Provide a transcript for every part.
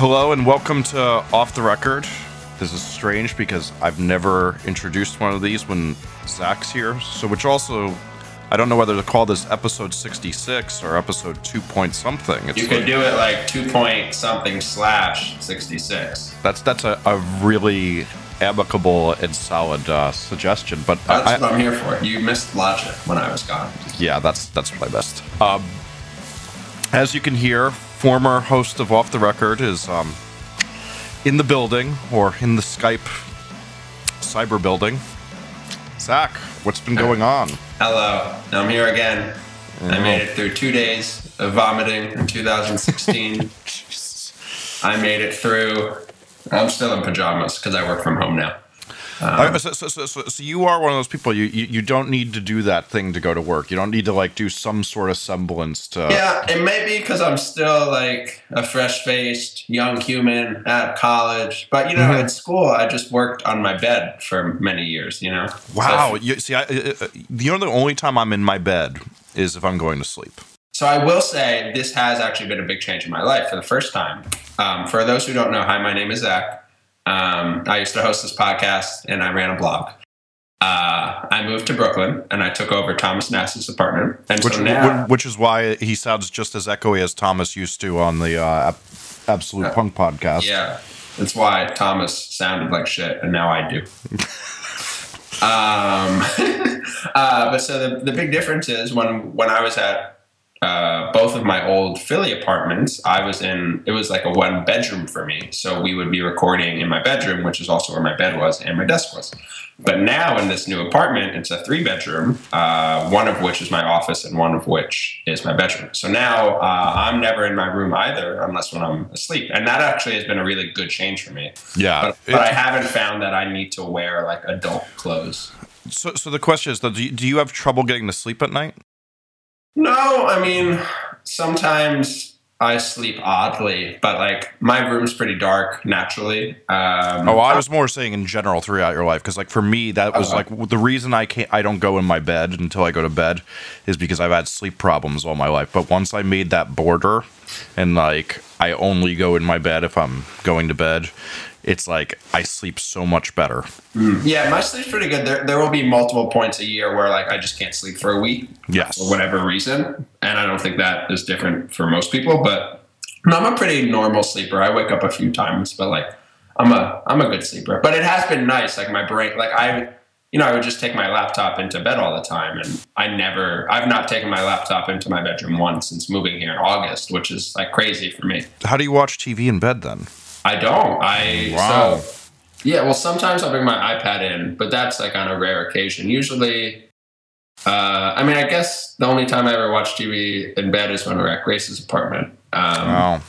Hello and welcome to Off the Record. This is strange because I've never introduced one of these when Zach's here. So, which also, I don't know whether to call this episode 66 or episode 2 point something. It's you could like, do it like 2 point something slash 66. That's that's a, a really amicable and solid uh, suggestion. But that's I, what I'm here for. You missed logic when I was gone. Yeah, that's that's what I missed. Um, as you can hear, former host of Off the Record is um, in the building or in the Skype cyber building. Zach, what's been going on? Hello, I'm here again. Oh. I made it through two days of vomiting in 2016. I made it through. I'm still in pajamas because I work from home now. Um, so, so, so, so, you are one of those people. You, you, you don't need to do that thing to go to work. You don't need to like do some sort of semblance to. Yeah, it may be because I'm still like a fresh faced young human at college, but you know, mm-hmm. at school I just worked on my bed for many years. You know. Wow. you, see, I, uh, you know, the only time I'm in my bed is if I'm going to sleep. So I will say this has actually been a big change in my life for the first time. Um, for those who don't know, hi, my name is Zach. Um, I used to host this podcast and I ran a blog. Uh, I moved to Brooklyn and I took over Thomas Nass's apartment. And which, so now, which is why he sounds just as echoey as Thomas used to on the uh, Absolute uh, Punk podcast. Yeah, that's why Thomas sounded like shit, and now I do. um, uh, but so the, the big difference is when when I was at uh, both of my old Philly apartments, I was in, it was like a one bedroom for me. So we would be recording in my bedroom, which is also where my bed was and my desk was. But now in this new apartment, it's a three bedroom, uh, one of which is my office and one of which is my bedroom. So now uh, I'm never in my room either unless when I'm asleep. And that actually has been a really good change for me. Yeah. But, but I haven't found that I need to wear like adult clothes. So, so the question is, though, do you, do you have trouble getting to sleep at night? No, I mean, sometimes I sleep oddly, but like my room's pretty dark naturally. Um, oh, I was more saying in general throughout your life because, like, for me, that was uh, like the reason I can't, I don't go in my bed until I go to bed is because I've had sleep problems all my life. But once I made that border, and like I only go in my bed if I'm going to bed, it's like I sleep so much better. Mm. Yeah, my sleep's pretty good. There, there will be multiple points a year where like I just can't sleep for a week. Yes. For whatever reason. And I don't think that is different for most people, but I'm a pretty normal sleeper. I wake up a few times, but like I'm a I'm a good sleeper. But it has been nice. Like my brain like I you know, I would just take my laptop into bed all the time and I never I've not taken my laptop into my bedroom once since moving here in August, which is like crazy for me. How do you watch TV in bed then? I don't. I wow. So, yeah, well, sometimes I'll bring my iPad in, but that's like on a rare occasion. Usually, uh, I mean, I guess the only time I ever watch TV in bed is when we're at Grace's apartment. Um, wow.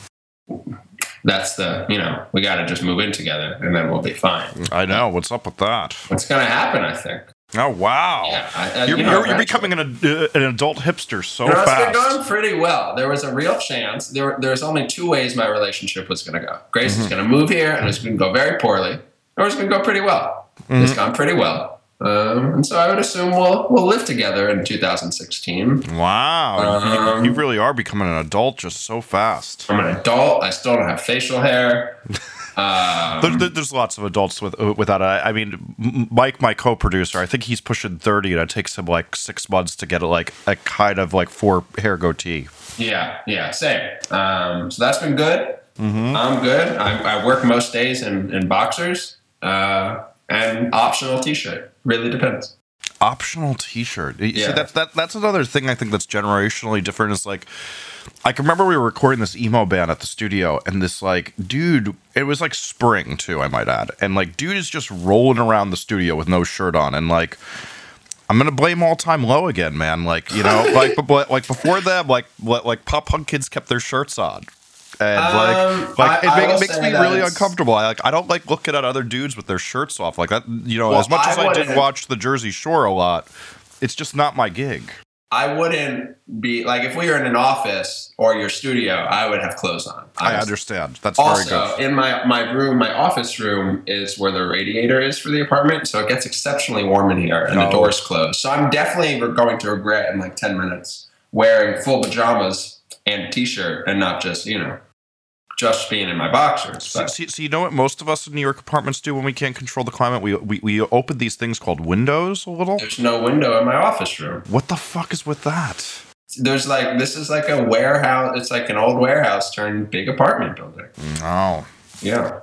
That's the, you know, we got to just move in together and then we'll be fine. I know. What's up with that? What's going to happen, I think. Oh wow! Yeah, I, you're, you know, you're, becoming an, uh, an adult hipster so know, fast. It's been going pretty well. There was a real chance. There, there's only two ways my relationship was going to go. Grace mm-hmm. is going to move here, and it's going to go very poorly, or it's going to go pretty well. Mm-hmm. It's gone pretty well, um, and so I would assume we'll we'll live together in 2016. Wow, um, you, you really are becoming an adult just so fast. I'm an adult. I still don't have facial hair. Um, there, there's lots of adults with uh, without. I, mean, Mike, my co-producer, I think he's pushing thirty, and it takes him like six months to get a, like a kind of like four hair goatee. Yeah, yeah, same. Um, so that's been good. Mm-hmm. I'm good. I, I, work most days in, in boxers uh, and optional t-shirt. Really depends. Optional t-shirt. Yeah. See, that's that. That's another thing I think that's generationally different. Is like I can remember we were recording this emo band at the studio, and this like dude, it was like spring too, I might add, and like dude is just rolling around the studio with no shirt on, and like. I'm gonna blame all time low again, man. Like you know, like but, like before them, like what like pop punk kids kept their shirts on, and like um, like I, it, make, it makes me really uncomfortable. I like I don't like looking at other dudes with their shirts off like that. You know, well, as much as I, I did watch the Jersey Shore a lot, it's just not my gig. I wouldn't be like if we were in an office or your studio, I would have clothes on. Honestly. I understand. That's also, very good. in my my room, my office room is where the radiator is for the apartment, so it gets exceptionally warm in here, and oh. the door's closed. So I'm definitely going to regret in like ten minutes wearing full pajamas and t-shirt and not just you know just being in my boxers. So, so, you know what most of us in New York apartments do when we can't control the climate? We, we we open these things called windows a little. There's no window in my office room. What the fuck is with that? There's like this is like a warehouse. It's like an old warehouse turned big apartment building. Oh. Yeah.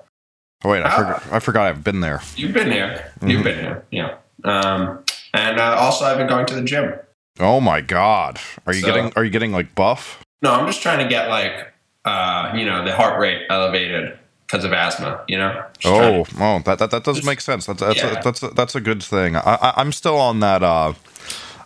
Oh, wait, I, ah. forgot, I forgot I've been there. You've been here. Mm-hmm. You've been here. Yeah. Um, and uh, also, I've been going to the gym. Oh my god! Are you so, getting Are you getting like buff? No, I'm just trying to get like uh, you know the heart rate elevated because of asthma. You know. Just oh, to, oh, that that, that does just, make sense. That's that's yeah. a, that's a, that's a good thing. I, I I'm still on that. Uh,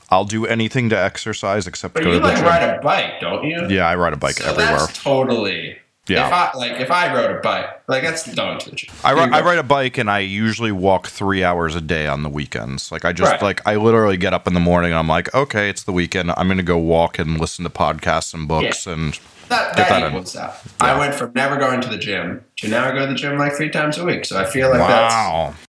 I'll do anything to exercise except but go you to the gym. ride a bike, don't you? Yeah, I ride a bike so everywhere. That's totally yeah. If I like if I rode a bike, like that's going to the gym. I, ri- I ride a bike and I usually walk three hours a day on the weekends. Like I just right. like I literally get up in the morning and I'm like, okay, it's the weekend. I'm gonna go walk and listen to podcasts and books yeah. and that, that, that equals in. that. Yeah. I went from never going to the gym to now I go to the gym like three times a week. So I feel like wow. that's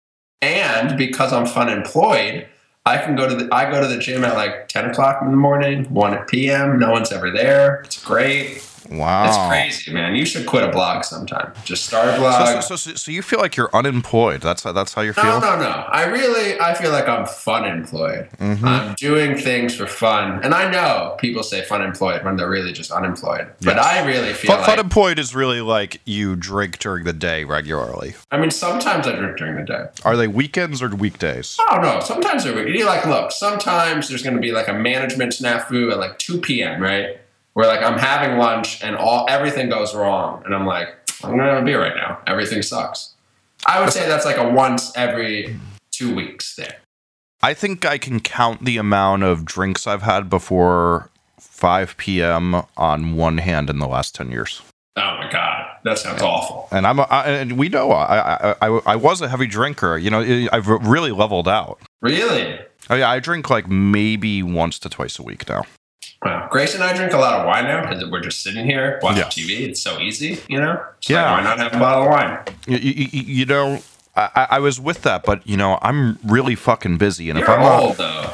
and because I'm fun employed, I can go to the I go to the gym at like ten o'clock in the morning, one at p.m. No one's ever there. It's great. Wow, it's crazy, man. You should quit a blog sometime. Just start a blog. So, so, so, so you feel like you're unemployed? That's that's how you feel? No, no, no. I really, I feel like I'm fun employed. Mm-hmm. I'm doing things for fun, and I know people say fun employed when they're really just unemployed. Yes. But I really feel fun, like fun employed is really like you drink during the day regularly. I mean, sometimes I drink during the day. Are they weekends or weekdays? Oh no, sometimes they're weekends. Like, look, sometimes there's going to be like a management snafu at like 2 p.m. Right where like I'm having lunch and all everything goes wrong, and I'm like, I'm gonna have a beer right now. Everything sucks. I would say that's like a once every two weeks thing. I think I can count the amount of drinks I've had before 5 p.m. on one hand in the last 10 years. Oh my god, that sounds awful. And I'm, a, I, and we know I, I, I, I was a heavy drinker. You know, I've really leveled out. Really? Oh yeah, I drink like maybe once to twice a week now. Wow. Grace and I drink a lot of wine now because we're just sitting here watching yes. TV. It's so easy, you know? Yeah. Like, why not have a bottle of wine? You, you, you know, I, I, was with that, but, you know, I'm really fucking busy. And You're if I'm old, though.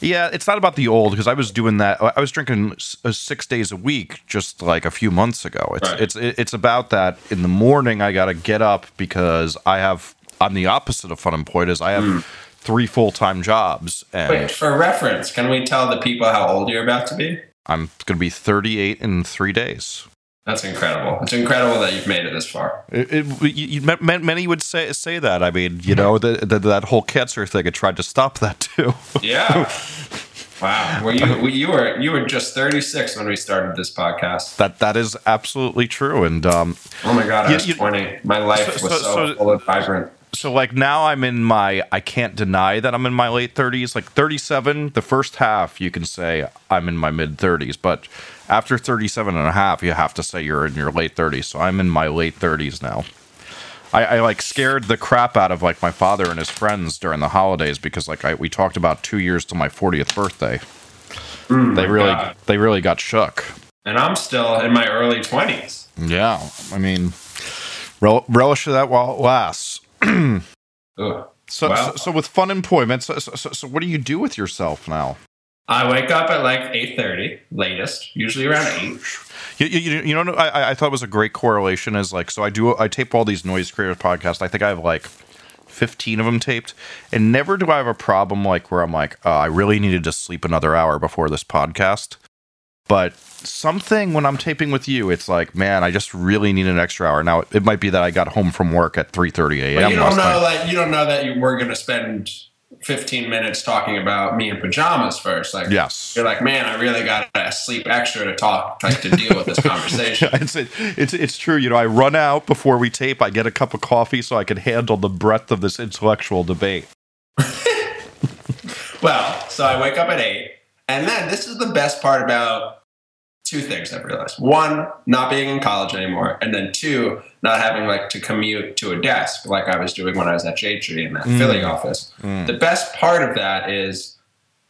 Yeah, it's not about the old because I was doing that. I was drinking uh, six days a week just like a few months ago. It's right. it's it's about that. In the morning, I got to get up because I have. I'm the opposite of fun employed. Is I have mm three full time jobs. And Wait, for reference, can we tell the people how old you're about to be? I'm going to be 38 in three days. That's incredible. It's incredible that you've made it this far. It, it, you, many would say say that. I mean, you know, the, the, that whole cancer thing. It tried to stop that too. Yeah. Wow. Well, you you were you were just 36 when we started this podcast. That that is absolutely true. And um, oh my god, I you, was 20. My life so, was so, so full and vibrant so like now I'm in my I can't deny that I'm in my late 30s. Like 37, the first half you can say I'm in my mid 30s, but after 37 and a half you have to say you're in your late 30s. So I'm in my late 30s now. I, I like scared the crap out of like my father and his friends during the holidays because like I, we talked about 2 years to my 40th birthday. Mm, they really God. they really got shook. And I'm still in my early 20s. Yeah. I mean relish that while it lasts. So, so, so, with fun employment, so, so, so what do you do with yourself now? I wake up at like eight thirty, latest, usually around eight. You, you, you know, I, I thought it was a great correlation. Is like, so I do, I tape all these noise creators podcasts. I think I have like 15 of them taped. And never do I have a problem like where I'm like, oh, I really needed to sleep another hour before this podcast. But something when I'm taping with you, it's like, man, I just really need an extra hour. Now it might be that I got home from work at 3:30 a.m. you don't know that you don't know that you were going to spend 15 minutes talking about me in pajamas first. Like, yes, you're like, man, I really got to sleep extra to talk, like to deal with this conversation. it's, it's it's true. You know, I run out before we tape. I get a cup of coffee so I can handle the breadth of this intellectual debate. well, so I wake up at eight. And then this is the best part about two things I've realized. One, not being in college anymore. And then two, not having like to commute to a desk like I was doing when I was at J Tree in that mm. Philly office. Mm. The best part of that is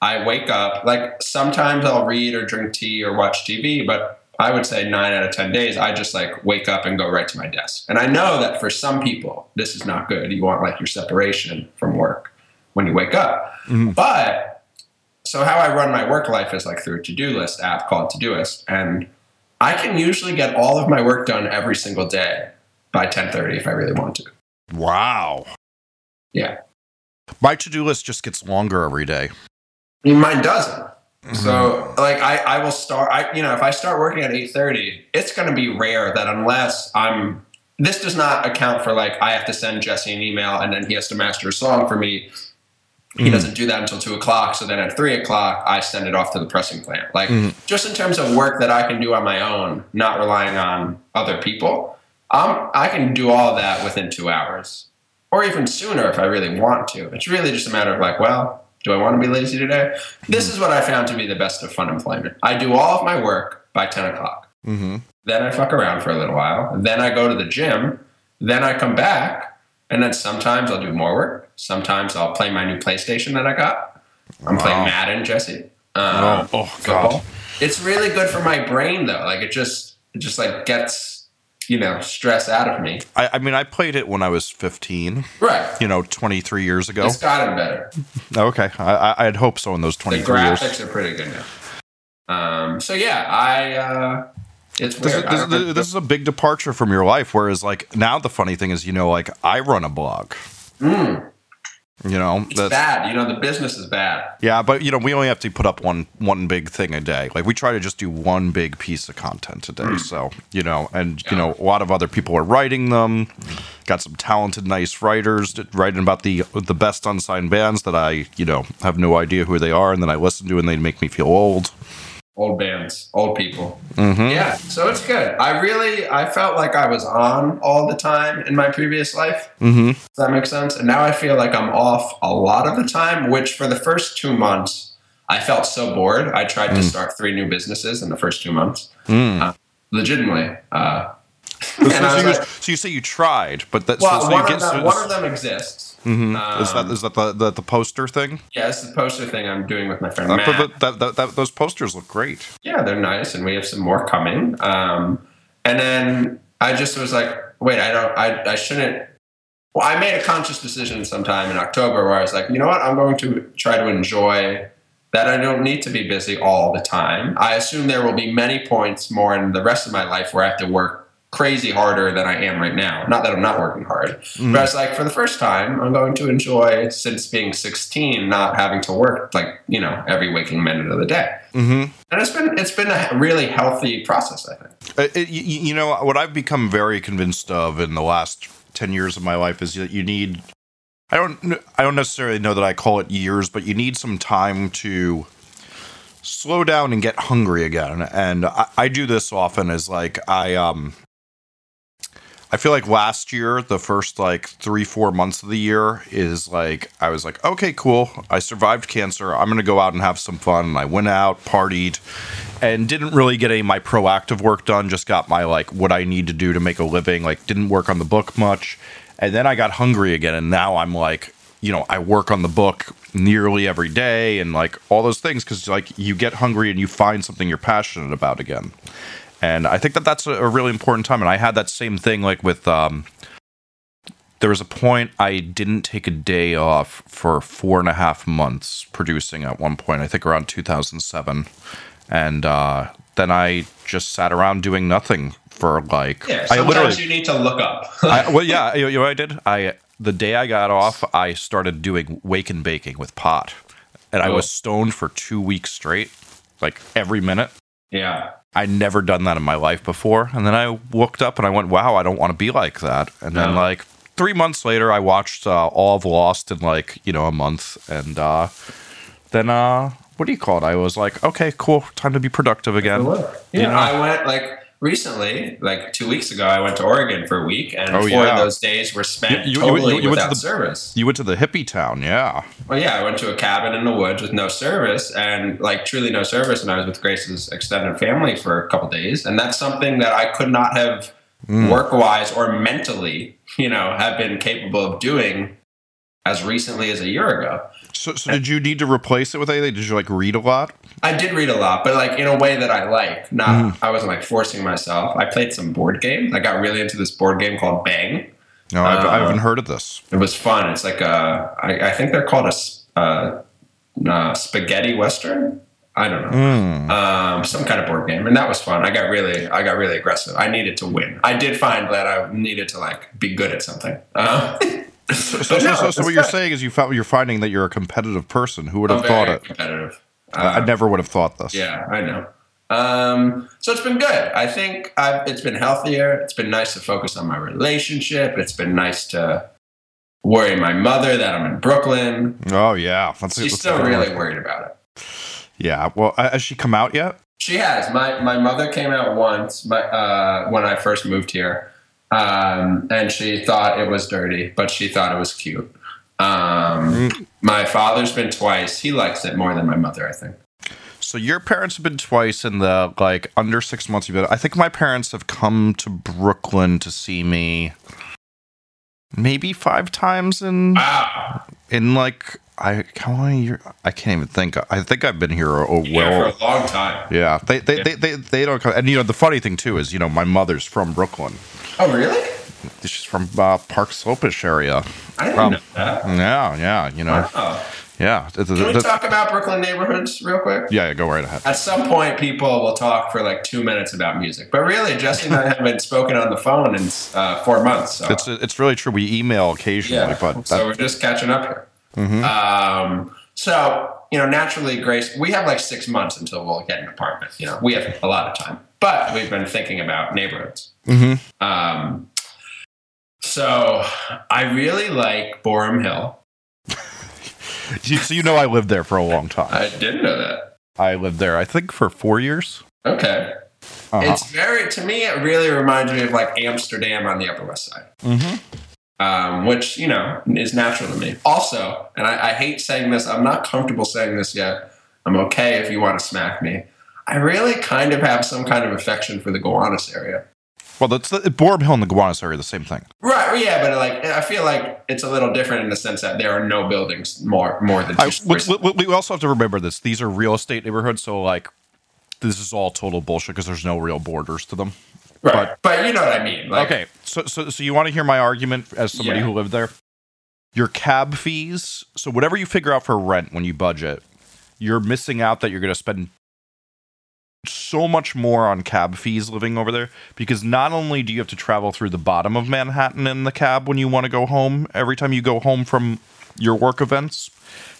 I wake up, like sometimes I'll read or drink tea or watch TV, but I would say nine out of 10 days, I just like wake up and go right to my desk. And I know that for some people, this is not good. You want like your separation from work when you wake up. Mm. But so how I run my work life is like through a to-do list app called Todoist, and I can usually get all of my work done every single day by 10:30 if I really want to. Wow. Yeah. My to-do list just gets longer every day. I mean, mine doesn't. Mm-hmm. So like I, I will start I you know if I start working at 8:30 it's going to be rare that unless I'm this does not account for like I have to send Jesse an email and then he has to master a song for me he Mhm. doesn't do that until two o'clock. So then at three o'clock, I send it off to the pressing plant. Like Mhm. just in terms of work that I can do on my own, not relying on other people, um, I can do all of that within two hours, or even sooner if I really want to. It's really just a matter of like, well, do I want to be lazy today? This is what I found to be the best of fun employment. I do all of my work by ten o'clock. Mm-hmm. Then I fuck around for a little while. Then I go to the gym. Then I come back. And then sometimes I'll do more work. Sometimes I'll play my new PlayStation that I got. I'm playing Madden, Jesse. Oh, Um, oh football. God. It's really good for my brain though. Like it just it just like gets, you know, stress out of me. I, I mean, I played it when I was 15, Right. you know, 23 years ago. It's gotten better. Okay. I, I, I'd hope so in those 23 years. The graphics are pretty good now. Um, so yeah, I uh, it's This, weird. this, is- this is a big departure from your life. Whereas, like, now the funny thing is, you know, like, I run a blog. Mm, You know, it's bad. You know, the business is bad. Yeah, but you know, we only have to put up one one big thing a day. Like we try to just do one big piece of content a day. Mm. So you know, and you know, a lot of other people are writing them. Got some talented, nice writers writing about the the best unsigned bands that I you know have no idea who they are, and then I listen to and they make me feel old. Old bands, old people. Mm-hmm. Yeah, so it's good. I really, I felt like I was on all the time in my previous life. Mm-hmm. Does that make sense? And now I feel like I'm off a lot of the time, which for the first two months, I felt so bored. I tried to Mm. start three new businesses in the first two months, Mm. legitimately. Uh, So, so you, like, so you say you tried, but that well, so, so you one, get of them, one of them exists. Mhm. is that um, is that the, the the poster thing? Yeah, it's the poster thing I'm doing with my friend Uh, Matt. that, that, that, those posters look great. yeah, they're nice, and we have some more coming. Um, and then I just was like, wait, I don't, I, I shouldn't. Well, I made a conscious decision sometime in October where I was like, you know what, I'm going to try to enjoy that. I don't need to be busy all the time. I assume there will be many points more in the rest of my life where I have to work crazy harder than I am right now. Not that I'm not working hard, Mm. but I was like, for the first time, I'm going to enjoy since being 16, not having to work like you know every waking minute of the day Mm-hmm. and it's been it's been a really healthy process i think Uh, it, you, you know what I've become very convinced of in the last ten years of my life is that you need. I don't. I don't necessarily know that I call it years, but you need some time to slow down and get hungry again. And I, I do this often. As like I um. I feel like last year, the first like three, four months of the year is like, I was like, okay, cool. I survived cancer. I'm going to go out and have some fun. And I went out, partied, and didn't really get any of my proactive work done. Just got my like what I need to do to make a living. Like didn't work on the book much, and then I got hungry again, and now I'm like, you know, I work on the book nearly every day, and like all those things because like you get hungry and you find something you're passionate about again. And I think that that's a, really important time. And I had that same thing like with um, there was a point I didn't take a day off for four and a half months producing at one point, I think around 2007. And uh, then I just sat around doing nothing for like, yeah I literally, you need to look up I, well, yeah, you, you know what I did? I, the day I got off, I started doing wake and baking with pot. And I Oh. was stoned for two weeks straight, like every minute. yeah I'd never done that in my life before. And then I looked up and I went, wow, I don't want to be like that. And then, like, three months later, I watched uh, all of Lost in, like, you know, a month. And uh, then, uh, what do you call it? I was like, okay, cool. Time to be productive again. yeah You know? i went like recently like two weeks ago i went to oregon for a week and Oh, four yeah. of those days were spent You- you- totally you went to without the- service You went to the hippie town, yeah. well yeah i went to a cabin in the woods with no service and like truly no service and i was with grace's extended family for a couple days and that's something that i could not have Mm. work wise or mentally you know have been capable of doing as recently as a year ago So, so did you need to replace it with anything? Did you, like, read a lot? I did read a lot, but like in a way that I like. Not Mm-hmm. I wasn't like forcing myself. I played some board games. I got really into this board game called Bang. No, I've, I Uh, haven't heard of this. It was fun. It's like a I, I think they're called a, uh, uh, spaghetti western. I don't know. Mm. Um, some kind of board game, and that was fun. I got really, I got really aggressive. I needed to win. I did find that I needed to like be good at something. Uh, so, so, no, so, so, what you're saying is you found you're finding that you're a competitive person. Who would have thought it? Competitive. Uh, I never would have thought this. Yeah, I know. Um, so it's been good. I think I've, it's been healthier. It's been nice to focus on my relationship. It's been nice to worry my mother that I'm in Brooklyn. Oh yeah, Let's she's still really worried about it. Yeah. Well, has she come out yet? She has. My my mother came out once. My uh, when I first moved here, um, and she thought it was dirty, but she thought it was cute. Um, mm. My father's been twice. He likes it more than my mother, I think. So your parents have been twice in the like under six months you've been. I think my parents have come to Brooklyn to see me maybe five times in wow. in like I how many years I can't even think. I think I've been here a, a yeah, well for a long time. Yeah, they they, yeah. they, they they don't come. And you know the funny thing too is you know my mother's from Brooklyn. Oh really? She's from uh, Park Slopish area. I didn't um, know that. Yeah, yeah, you know. Wow. Yeah. Can we talk about Brooklyn neighborhoods real quick? Yeah, go right ahead. At some point, people will talk for like two minutes about music, but really, Justin and I haven't spoken on the phone in uh, four months. So. It's it's really true. We email occasionally, yeah. but that... so we're just catching up here. Mm-hmm. Um, so you know, naturally, Grace, we have like six months until we'll get an apartment. You know, we have a lot of time, but we've been thinking about neighborhoods. Mm-hmm. Um, so I really like Boerum Hill. so you know I lived there for a long time. I didn't know that. I lived there, I think, for four years. Okay. Uh-huh. It's very to me. It really reminds me of like Amsterdam on the Upper West Side, mm-hmm. um, which you know is natural to me. Also, and I, I hate saying this. I'm not comfortable saying this yet. I'm okay if you want to smack me. I really kind of have some kind of affection for the Gowanus area. Well, that's the Boerum Hill and the Gowanus area are the same thing. Right. Yeah, but like I feel like it's a little different in the sense that there are no buildings more more than I, we, we, also have to remember this. These are real estate neighborhoods, so like this is all total bullshit because there's no real borders to them. Right. But, but you know what I mean. Like, okay. So so so you want to hear my argument as somebody yeah. who lived there? Your cab fees. So whatever you figure out for rent when you budget, you're missing out that you're going to spend so much more on cab fees living over there because not only do you have to travel through the bottom of Manhattan in the cab when you want to go home every time you go home from your work events,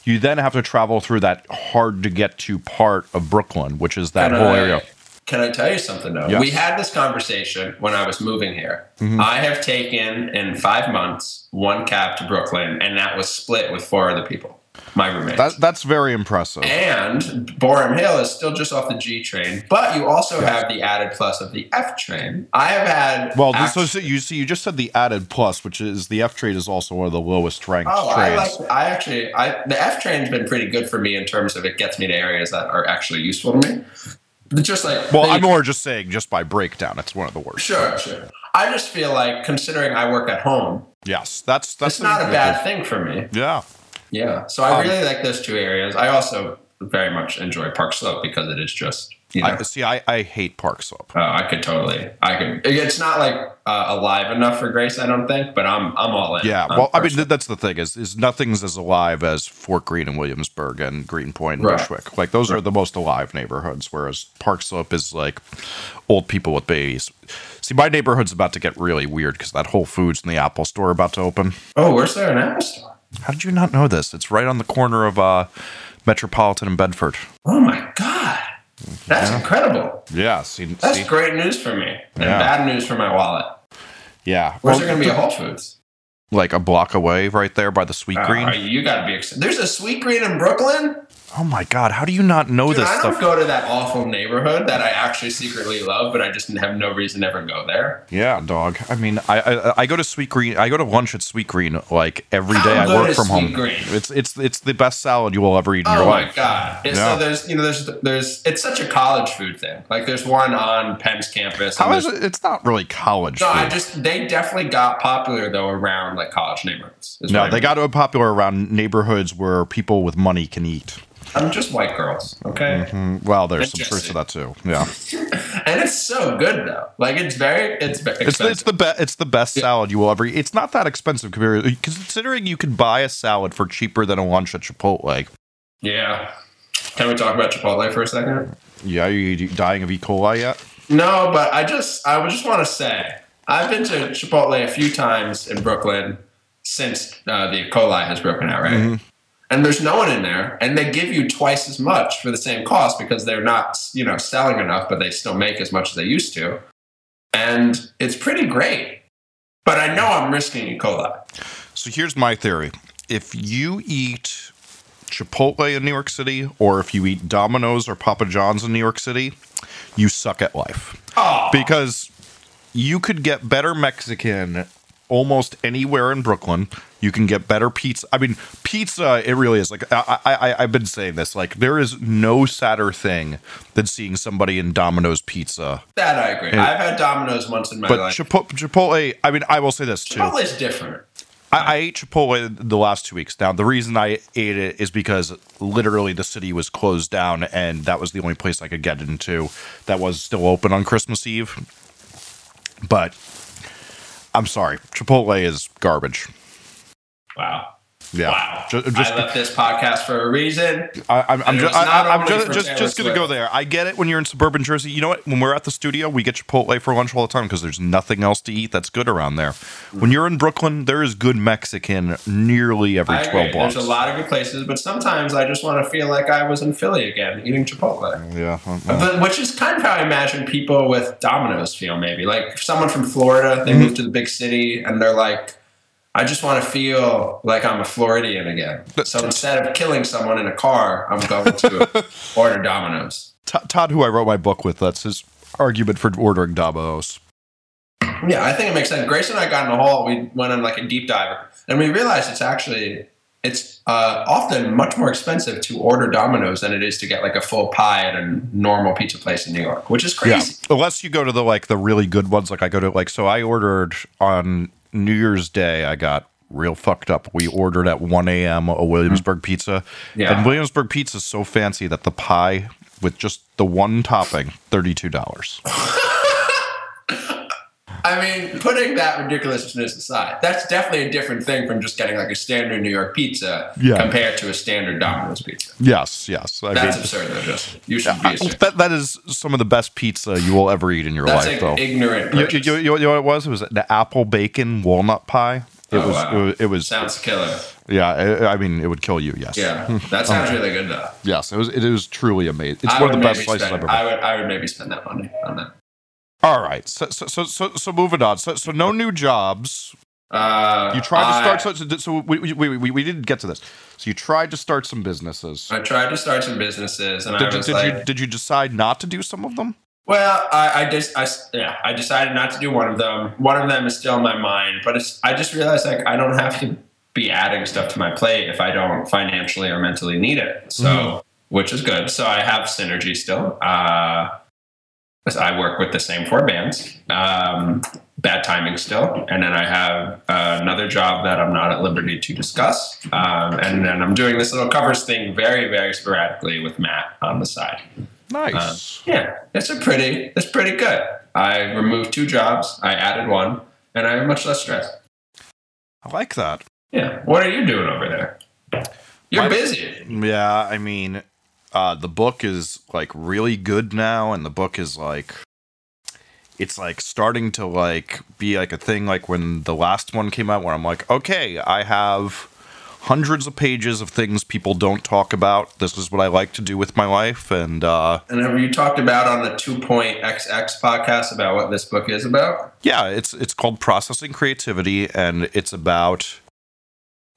you then have to travel through that hard to get to part of Brooklyn, which is that can whole I, area. Can I tell you something though? Yes. We had this conversation when I was moving here. Mm-hmm. I have taken in five months one cab to Brooklyn, and that was split with four other people my roommate. That, that's very impressive. And Boerum Hill is still just off the G train, but you also yes. have the added plus of the F train. I have had well, act- so you see, you just said the added plus, which is the F train is also one of the lowest ranked oh, trains. I, like, I actually, I the F train's been pretty good for me in terms of it gets me to areas that are actually useful to me. Just like well, I'm more just saying, just by breakdown, it's one of the worst. Sure, sure. I just feel like considering I work at home. Yes, that's that's it's not a bad thing for me. Yeah. Yeah. So I um, really like those two areas. I also very much enjoy Park Slope because it is just you know, I, see, I, I hate Park Slope. Oh, I could totally. I could. It's not like uh, alive enough for Grace, I don't think, but I'm I'm all in. Yeah, well, I mean that's the thing is is nothing's as alive as Fort Greene and Williamsburg and Greenpoint and right. Bushwick. Like those right. are the most alive neighborhoods, whereas Park Slope is like old people with babies. See, my neighborhood's about to get really weird because that Whole Foods and the Apple Store about to open. Oh, where's there an Apple Store? How did you not know this? It's right on the corner of uh, Metropolitan and Bedford. Oh my god, that's yeah. incredible! Yeah, see, that's see? great news for me, and yeah. bad news for my wallet. Yeah, where's well, there going to be a Whole Foods? Like a block away, right there by the Sweet Green. Uh, you got to be excited. There's a Sweet Green in Brooklyn. Oh my god, how do you not know Dude, this I stuff? don't go to that awful neighborhood that I actually secretly love, but I just have no reason to ever go there. Yeah, dog. I mean, I I, I go to Sweet Green. I go to lunch at Sweet Green like every day. I work from home. Green? It's it's it's the best salad you will ever eat in oh your life. Oh my god! Yeah. So there's you know there's there's it's such a college food thing. Like there's one on Penn's campus. How is it? It's not really college. No, food. I just they definitely got popular though around like college neighborhoods. No, they got popular around neighborhoods where people with money can eat. I'm just white girls, okay? Mm-hmm. Well, there's some truth to that too. Yeah, and it's so good though. Like it's very, it's very it's, it's the best. It's the best yeah. salad you will ever eat. It's not that expensive compared, considering you can buy a salad for cheaper than a lunch at Chipotle. Yeah, Can we talk about Chipotle for a second? Yeah, are you dying of E. coli yet? No, but I just I would just want to say I've been to Chipotle a few times in Brooklyn since uh, the E. coli has broken out, right? Mm-hmm. And there's no one in there, and they give you twice as much for the same cost because they're not, you know, selling enough, but they still make as much as they used to, and it's pretty great. But I know I'm risking E. coli. So here's my theory: if you eat Chipotle in New York City, or if you eat Domino's or Papa John's in New York City, you suck at life. Oh. Because you could get better Mexican almost anywhere in Brooklyn. You can get better pizza. I mean, pizza. It really is like I, I I've been saying this. Like there is no sadder thing than seeing somebody in Domino's pizza. That I agree. And, I've had Domino's once in my but life. Chipotle, Chipotle. I mean, I will say this Chipotle too. Different. I, I, ate Chipotle the last two weeks. Now, the reason I ate it is because literally the city was closed down, and that was the only place I could get into that was still open on Christmas Eve. But I'm sorry, Chipotle is garbage. Wow. Yeah. Wow. Just, just, I left this podcast for a reason. I, am just, I, am just, just, just going to go there. I get it when you're in suburban Jersey. You know what? When we're at the studio, we get Chipotle for lunch all the time because there's nothing else to eat that's good around there. When you're in Brooklyn, there is good Mexican nearly every I 12 blocks. There's a lot of good places, but sometimes I just want to feel like I was in Philly again eating Chipotle. Yeah. But, which is kind of how I imagine people with Domino's feel, maybe. Like someone from Florida, they mm-hmm. move to the big city and they're like, I just want to feel like I'm a Floridian again. So instead of killing someone in a car, I'm going to order Domino's. Todd, who I wrote my book with, that's his argument for ordering Domino's. Yeah, I think it makes sense. Grace and I got in the hall. We went on like a deep dive, and we realized it's actually it's uh, often much more expensive to order Domino's than it is to get like a full pie at a normal pizza place in New York, which is crazy. Yeah. Unless you go to the like the really good ones, like I go to like so I ordered on New Year's Day, I got real fucked up. We ordered at 1 a.m. a Williamsburg mm. pizza. Yeah. And Williamsburg pizza is so fancy that the pie with just the one topping, $32. I mean, putting that ridiculousness aside, that's definitely a different thing from just getting like a standard New York pizza yeah. compared to a standard Domino's pizza. Yes, yes. I that's mean, absurd, though. Just you should be. That, that is some of the best pizza you will ever eat in your that's life, though. Ignorant. You, you, you, know what it was? It was the apple bacon walnut pie. It oh, was, wow. it was. It was. Sounds killer. Yeah, I mean, it would kill you. Yes. Yeah, that sounds really good though. Yes, it was. It was truly amazing. It's I one of the best slices spend, I've ever. I would. I would maybe spend that money on that. All right. So so so so, so moving on. So so no new jobs. Uh, you tried to start. So, so we, we, we, we didn't get to this. So you tried to start some businesses. I tried to start some businesses, and did, I was did like, you did you decide not to do some of them? Well, I, I just, I, yeah, I decided not to do one of them. One of them is still in my mind, but it's, I just realized like I don't have to be adding stuff to my plate if I don't financially or mentally need it. So, mm. which is good. So I have synergy still. Uh, I work with the same four bands. Um, bad timing still. And then I have uh, another job that I'm not at liberty to discuss. Um, and then I'm doing this little covers thing very, very sporadically with Matt on the side. Nice. Uh, yeah, it's a pretty, it's pretty good. I removed two jobs. I added one, and I have much less stress. I like that. Yeah. What are you doing over there? You're My, busy. Yeah, I mean, uh, the book is like really good now, and the book is like it's like starting to like be like a thing like when the last one came out where I'm like, okay, I have hundreds of pages of things people don't talk about. This is what I like to do with my life, and uh, and have you talked about on the Two Point XX podcast about what this book is about? Yeah, it's it's called Processing Creativity, and it's about.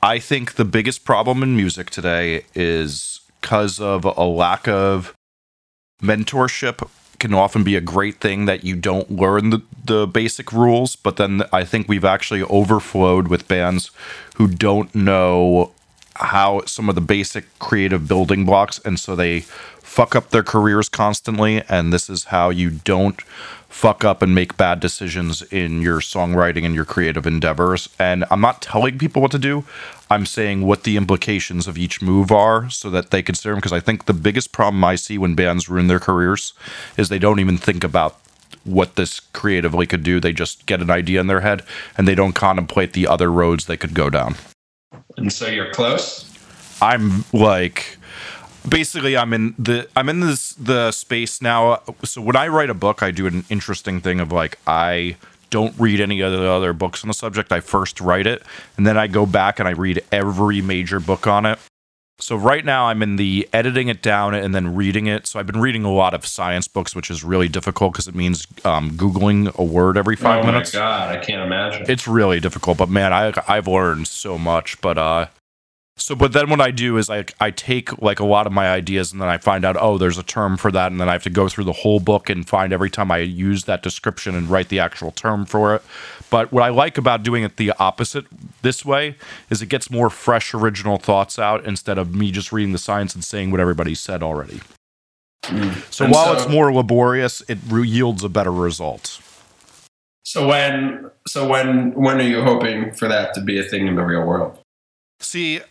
I think the biggest problem in music today is because of a lack of mentorship can often be a great thing that you don't learn the, the basic rules, but then I think we've actually overflowed with bands who don't know how some of the basic creative building blocks, and so they fuck up their careers constantly. And this is how you don't fuck up and make bad decisions in your songwriting and your creative endeavors. And I'm not telling people what to do. I'm saying what the implications of each move are so that they consider them. Because I think the biggest problem I see when bands ruin their careers is they don't even think about what this creatively could do. They just get an idea in their head and they don't contemplate the other roads they could go down. And so you're close? I'm like basically i'm in the i'm in this the space now. So when i write a book i do an interesting thing of like i don't read any of the other books on the subject. I first write it and then i go back and i read every major book on it so right now I'm in the editing it down and then reading it. So I've been reading a lot of science books, which is really difficult because it means um, googling a word every five oh minutes. Oh my god, I can't imagine. It's really difficult, but man, I I've learned so much. But uh, so but then what I do is I I take like a lot of my ideas and then I find out oh there's a term for that and then I have to go through the whole book and find every time I use that description and write the actual term for it. But what I like about doing it the opposite this way is it gets more fresh, original thoughts out instead of me just reading the science and saying what everybody said already. Mm. So And while so- it's more laborious, it re- yields a better result. So when so when when are you hoping for that to be a thing in the real world? See,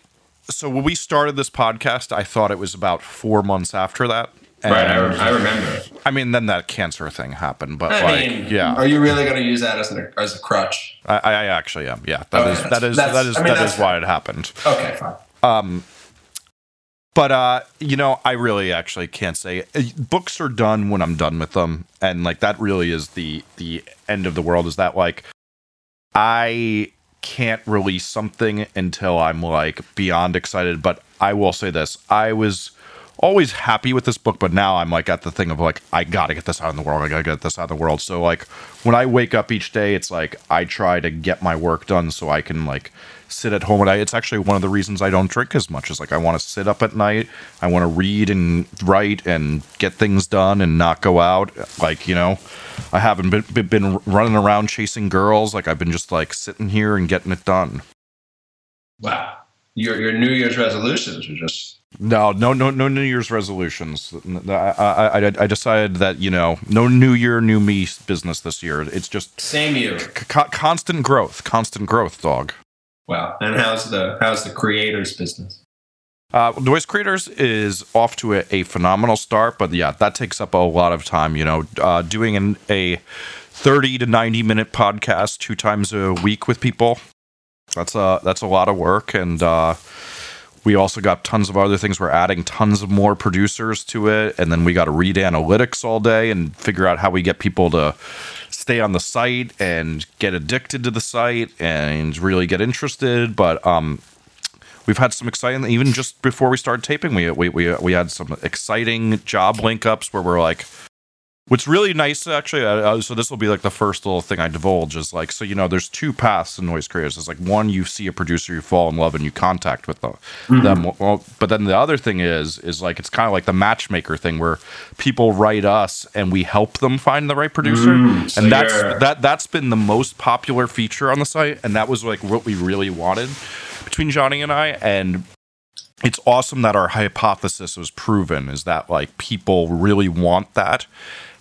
so when we started this podcast, I thought it was about four months after that. right, I, And- re- I remember. I mean, then that cancer thing happened, but I like, mean, yeah, Are you really going to use that as a as a crutch? I, I actually am. Yeah, that Okay, is that's- that is that's- that is I mean, that is why it happened. Okay, fine. Um, but uh, you know, I really actually can't say Uh, books are done when I'm done with them, and like that really is the the end of the world. Is that like I can't release something until I'm like beyond excited. But I will say this: I was always happy with this book, but now I'm like at the thing of like I gotta get this out in the world. I gotta get this out in the world. So like when I wake up each day, it's like I try to get my work done so I can like sit at home. And I, it's actually one of the reasons I don't drink as much. Is like I want to sit up at night. I want to read and write and get things done and not go out. Like you know, I haven't been been, running around chasing girls. Like I've been just like sitting here and getting it done. Wow, your your New Year's resolutions are just No, no, no, no New Year's resolutions. I, I, I, decided that you know, no New Year, new me business this year. It's just same you. c- constant growth, constant growth, dog. Wow. And how's the how's the creators business? Uh, Noise Creators is off to a, a phenomenal start, but yeah, that takes up a lot of time. You know, uh, doing an, a thirty to ninety minute podcast two times a week with people. That's a that's a lot of work, and uh, we also got tons of other things. We're adding tons of more producers to it, and then we got to read analytics all day and figure out how we get people to stay on the site and get addicted to the site and really get interested. But um, we've had some exciting even just before we started taping we we we, we had some exciting job link ups where we're like what's really nice actually uh, so this will be like the first little thing i divulge is like so you know there's two paths in noise creators. It's like one you see a producer you fall in love and you contact with them, them well, but then the other thing is is like it's kind of like the matchmaker thing where people write us and we help them find the right producer. Mm, so and that's you're- that that's been the most popular feature on the site and that was like what we really wanted between johnny and i. And it's awesome that our hypothesis was proven is that like people really want that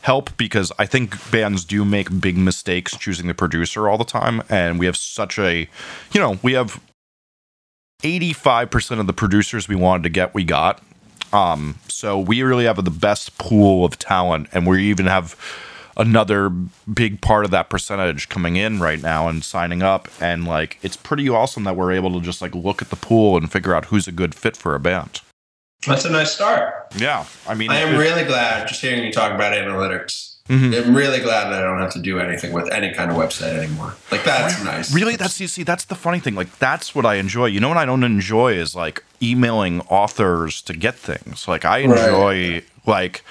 help because I think bands do make big mistakes choosing the producer all the time. And we have such a you know we have 85% of the producers we wanted to get we got. Um so we really have the best pool of talent. And we even have another big part of that percentage coming in right now and signing up. And like it's pretty awesome that we're able to just like look at the pool and figure out who's a good fit for a band That's a nice start. yeah i mean I am really glad just hearing you talk about analytics. Mhm. I'm really glad that I don't have to do anything with any kind of website anymore. Like that's nice. really that's you see that's the funny thing like that's what i enjoy you know what i don't enjoy is like emailing authors to get things like i enjoy like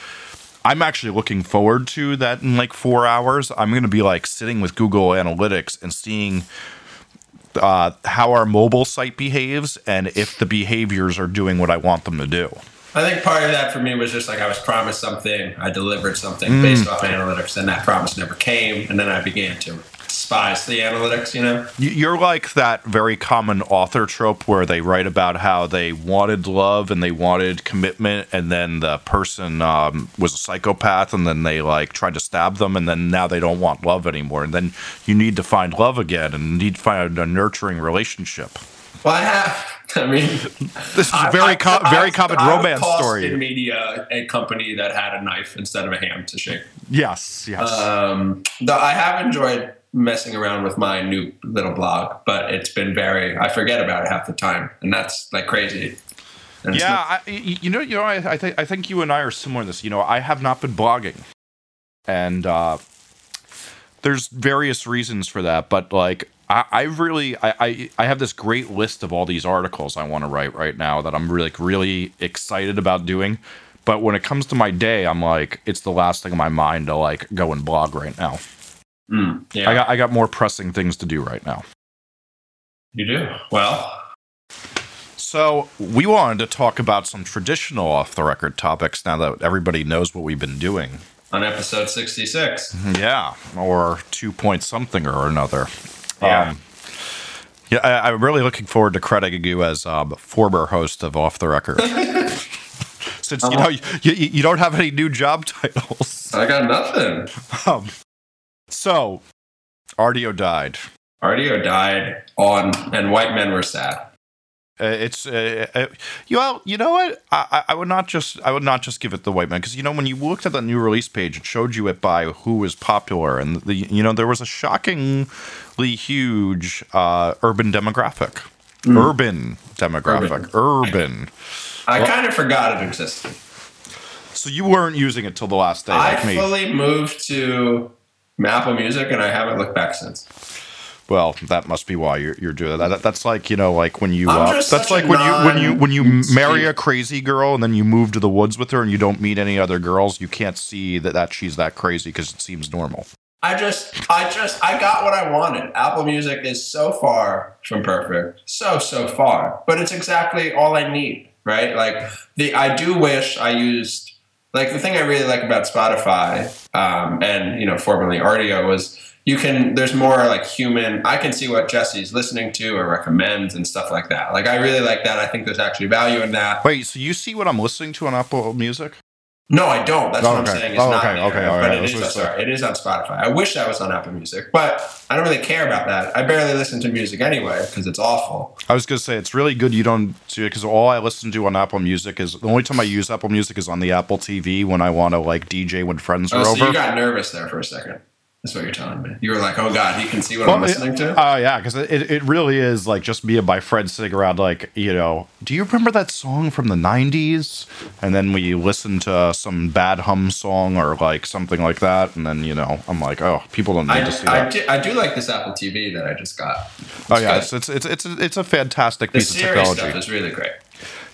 i'm actually looking forward to that in like four hours i'm going to be like sitting with google analytics and seeing uh, how our mobile site behaves and if the behaviors are doing what i want them to do I think part of that for me was just like I was promised something, I delivered something Mm. based off analytics, and that promise never came, and then I began to despise the analytics. You know, You- You're like that very common author trope where they write about how they wanted love and they wanted commitment, and then the person um, was a psychopath, and then they like tried to stab them, and then now they don't want love anymore, and then you need to find love again and need to find a nurturing relationship. well, I have. I mean, This is a I- very I- com- I- very common I romance story. In media, a company that had a knife instead of a hand to shake. yes, yes. Um, though I have enjoyed messing around with my new little blog, but it's been very. I forget about it half the time, and that's like crazy. yeah, I, you know, you know, I, I think I think you and I are similar in this. You know, I have not been blogging, and uh, there's various reasons for that. But like, I, I really, I, I, I have this great list of all these articles I want to write right now that I'm really, like, really excited about doing. But when it comes to my day, I'm like, it's the last thing in my mind to like go and blog right now. Mm, yeah. I got I got more pressing things to do right now. You do well. So we wanted to talk about some traditional off the record topics now that everybody knows what we've been doing on episode sixty six. Yeah, or two point something or another. Yeah. Um, yeah, I, am really looking forward to crediting you as um, former host of Off the Record. Since you know you, you, you, don't have any new job titles. I got nothing. Um, so, Rdio died. Rdio died on, and white men were sad. Uh, it's uh, uh, you well, you know what? I, I would not just I would not just give it the white man because you know when you looked at the new release page, it showed you it by who was popular, and the you know there was a shockingly huge uh, urban demographic, mm. urban demographic, urban. urban. I well, kind of forgot it existed. So you weren't using it till the last day. Like I fully moved to Apple Music, and I haven't looked back since. Well, that must be why you're, you're doing that. that. That's like you know, like when you. Uh, that's like when you when you when you marry a crazy girl and then you move to the woods with her and you don't meet any other girls. You can't see that that she's that crazy because it seems normal. I just, I just, I got what I wanted. Apple Music is so far from perfect, so so far, but it's exactly all I need, right? Like the, I do wish I used, like the thing I really like about Spotify, um, and you know, formerly Rdio was you can there's more like human i can see what jesse's listening to or recommends and stuff like that. Like i really like that. I think there's actually value in that. Wait so you see what i'm listening to on apple music no i don't. That's oh, what okay. i'm saying. It's oh, not okay, there, okay, but right. it is sorry, it is on spotify. I wish that was on apple music but i don't really care about that. I barely listen to music anyway because it's awful. I was going to say it's really good you don't see it because all i listen to on apple music is the only time i use apple music is on the apple tv when i want to like dj when friends oh, are so over. you got nervous there for a second that's what you're telling me. You were like, "Oh God, he can see what well, I'm listening to." Oh uh, yeah, because it, it really is like just me and my friends sitting around, like you know, do you remember that song from the '90s? And then we listen to some bad hum song or like something like that, and then you know, I'm like, oh, people don't need I, to see I that. Do, I do like this Apple TV that I just got. It's oh yeah, it's, it's it's it's a, it's a fantastic the piece of technology. Stuff is really great.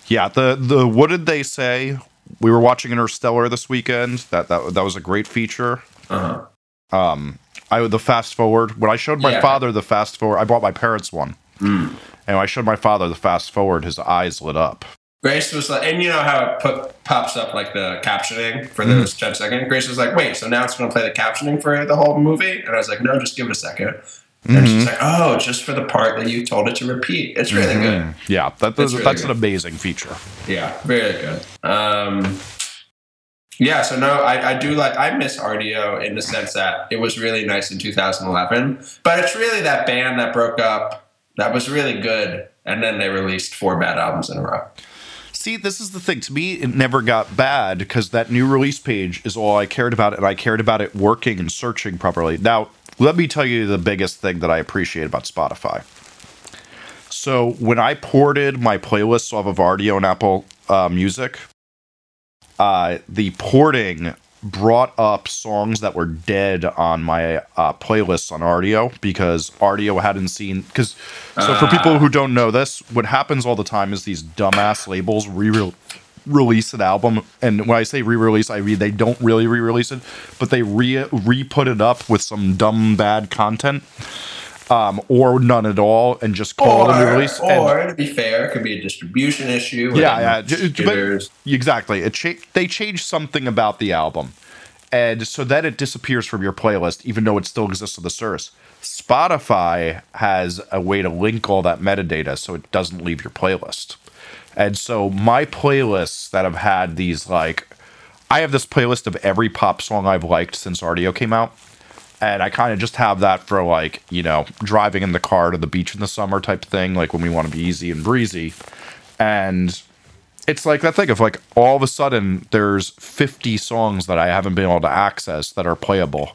Yeah, the the what did they say? We were watching Interstellar this weekend. That that that was a great feature. Uh huh. Um, I the fast forward when I showed my yeah. father the fast forward. I bought my parents one, mm. and I showed my father the fast forward. His eyes lit up. Grace was like, and you know how it put, pops up like the captioning for those mm. 10 seconds? Grace was like, wait, so now it's going to play the captioning for the whole movie? And I was like, no, just give it a second. And mm-hmm. she's like, oh, just for the part that you told it to repeat. It's really mm-hmm. good. Yeah, that, really that's good. an amazing feature. Yeah, very good. Um, yeah, so no, I, I do like I miss Rdio in the sense that it was really nice in 2011, but it's really that band that broke up that was really good, and then they released four bad albums in a row. See, this is the thing. To me, it never got bad because that new release page is all I cared about, and I cared about it working and searching properly. Now, let me tell you the biggest thing that I appreciate about Spotify. So when I ported my playlists off of Rdio and Apple uh, Music, uh, the porting brought up songs that were dead on my uh, playlists on Rdio because Rdio hadn't seen because so for people who don't know this, what happens all the time is these dumbass labels re release an album. And when I say re-release I mean they don't really re-release it but they re re-put it up with some dumb bad content um, or none at all, and just call or, it a new release. Or and, to be fair, it could be a distribution issue. Yeah, yeah, exactly. It cha- they changed something about the album, and so that it disappears from your playlist, even though it still exists on the service. Spotify has a way to link all that metadata so it doesn't leave your playlist. And so my playlists that have had these like I have this playlist of every pop song I've liked since Rdio came out and I kind of just have that for like you know driving in the car to the beach in the summer type thing, like when we want to be easy and breezy, and it's like that thing of like all of a sudden there's 50 songs that I haven't been able to access that are playable.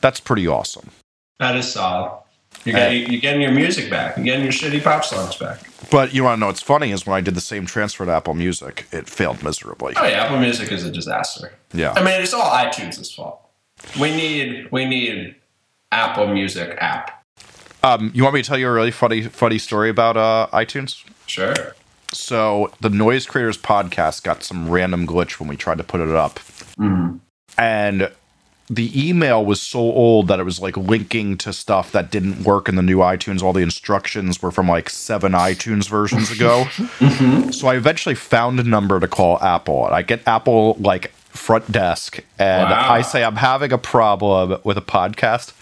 That's pretty awesome. That is solid. You get you getting your music back. You're getting your shitty pop songs back. But you want to know what's funny is when I did the same transfer to Apple Music, it failed miserably. Oh yeah, Apple Music is a disaster. Yeah. I mean, it's all iTunes' fault. We need we need Apple Music app. Um, you want me to tell you a really funny funny story about uh, iTunes? Sure. So the Noise Creators podcast got some random glitch when we tried to put it up, Mm-hmm. and the email was so old that it was like linking to stuff that didn't work in the new iTunes. All the instructions were from like seven iTunes versions ago. Mm-hmm. So I eventually found a number to call Apple. And I get Apple like front desk, and Wow. I say I'm having a problem with a podcast.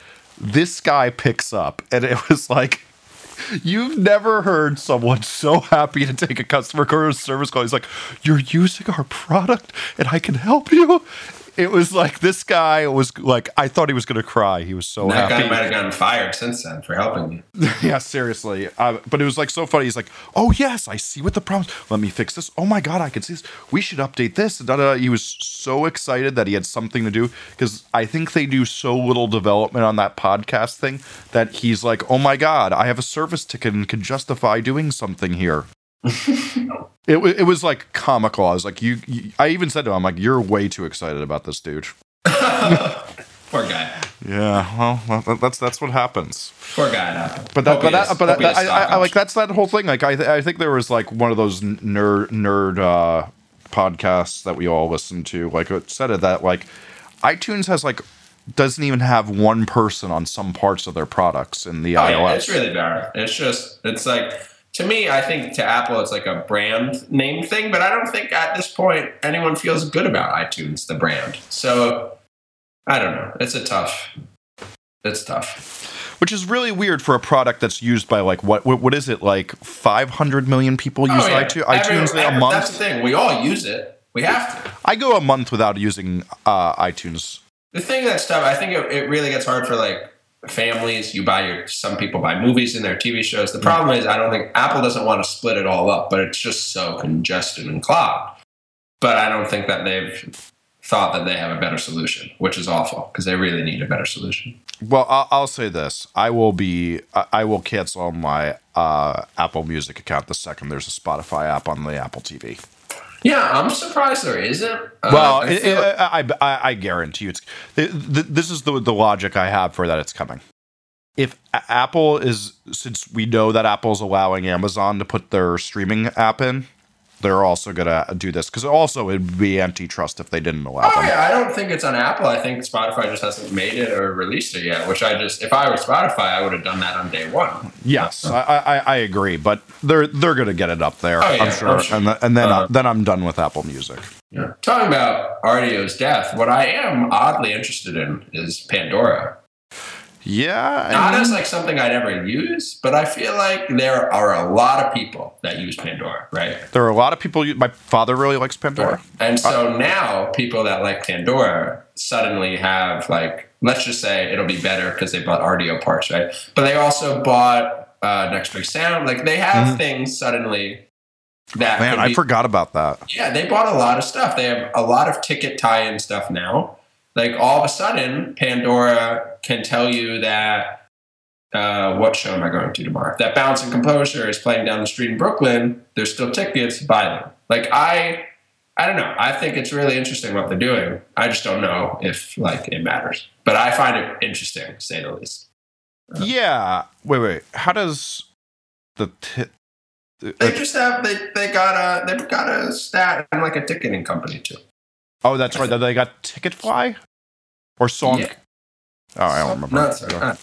This guy picks up, and it was like. You've never heard someone so happy to take a customer service call. He's like, You're using our product and I can help you. It was like this guy was like, I thought he was going to cry. He was so that guy might have gotten fired since then for helping you. yeah, seriously. Uh, but it was like so funny. He's like, "Oh yes, I see what the problem. Let me fix this. Oh my god, I can see this. We should update this." Da, da, da. He was so excited that he had something to do because I think they do so little development on that podcast thing that he's like, "Oh my god, I have a service ticket and can justify doing something here." it, it was like comical. I was like, you, you. I even said to him, "I'm like, you're way too excited about this, dude." Poor guy. Yeah, well, that's that's what happens. Poor guy. Apple. But that, Hope but that, but that, I, I, I like that's that whole thing. Like I, th- I think there was like one of those nerd nerd uh, podcasts that we all listen to. Like it said it that like iTunes has like doesn't even have one person on some parts of their products in the Oh, iOS. yeah, it's really bad. It's just, it's like, to me, I think to Apple, it's like a brand name thing, but I don't think at this point anyone feels good about iTunes, the brand. So, I don't know. It's a tough, it's tough. Which is really weird for a product that's used by like what what, what is it like 500 million people use Oh, yeah. iTunes, Every- iTunes a every- month. That's the thing. We all use it. We have to. I go a month without using uh, iTunes. The thing that's tough, I think it, it really gets hard for like families. You buy your, some people buy movies in their TV shows. The problem is, I don't think Apple doesn't want to split it all up, but it's just so congested and clogged. But I don't think that they've thought that they have a better solution, which is awful because they really need a better solution. Well, I'll, I'll say this: I will be, I, will cancel my uh, Apple Music account the second there's a Spotify app on the Apple TV. Yeah, I'm surprised there isn't. Uh, Well, I it, it, I, I, I guarantee you, it's it, th- this is the the logic I have for that it's coming. If Apple is, since we know that Apple's allowing Amazon to put their streaming app in, they're also gonna do this because also it'd be antitrust if they didn't allow Oh them. yeah, I don't think it's on Apple. I think Spotify just hasn't made it or released it yet. Which I just, if I were Spotify, I would have done that on day one. Yes, I, I, I agree, but they're they're gonna get it up there, Oh, yeah, I'm sure, I'm sure. and and then Uh, I, then I'm done with Apple Music. Yeah. Talking about Rdio's death, what I am oddly interested in is Pandora. Yeah, I Not mean- as like something I'd ever use, but I feel like there are a lot of people that use Pandora, right? there are a lot of people. My father really likes Pandora. And so now people that like Pandora suddenly have like, let's just say it'll be better because they bought Rdio parts, right? But they also bought uh, Next Big Sound. Like they have things suddenly that Man, could I forgot about that. Yeah, they bought a lot of stuff. They have a lot of ticket tie-in stuff now. Like all of a sudden, Pandora can tell you that uh, what show am I going to tomorrow? That Balance and Composure is playing down the street in Brooklyn. There's still tickets. Buy them. Like I, I don't know. I think it's really interesting what they're doing. I just don't know if like it matters. But I find it interesting, to say the least. Yeah. Wait, wait. How does the t- They just have they they got a they've got a stat and like a ticketing company too. Oh, that's right. They got Ticketfly or Song. Yeah. Oh, I don't remember. No, sorry. Uh,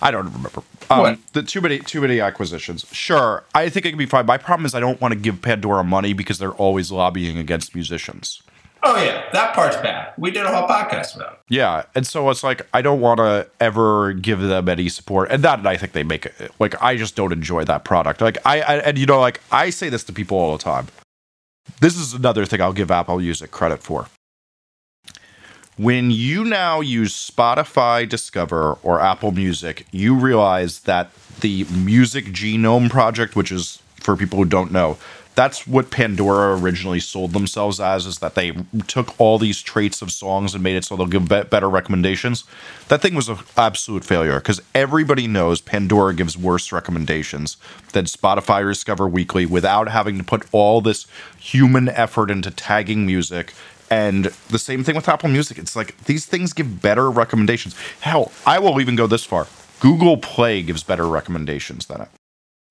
I don't remember. Um, the too many too many acquisitions. Sure, I think it can be fine. My problem is I don't want to give Pandora money because they're always lobbying against musicians. Oh yeah, that part's bad. We did a whole podcast about it. Yeah, and so it's like I don't want to ever give them any support, and that I think they make it. Like I just don't enjoy that product. Like I, I and you know, like I say this to people all the time. This is another thing I'll give Apple Music credit for. When you now use Spotify Discover or Apple Music, you realize that the Music Genome Project, which is for people who don't know, that's what Pandora originally sold themselves as is that they took all these traits of songs and made it so they'll give be- better recommendations. That thing was an absolute failure because everybody knows Pandora gives worse recommendations than Spotify Discover Weekly without having to put all this human effort into tagging music and the same thing with Apple Music. It's like these things give better recommendations. Hell, I will even go this far. Google Play gives better recommendations than it.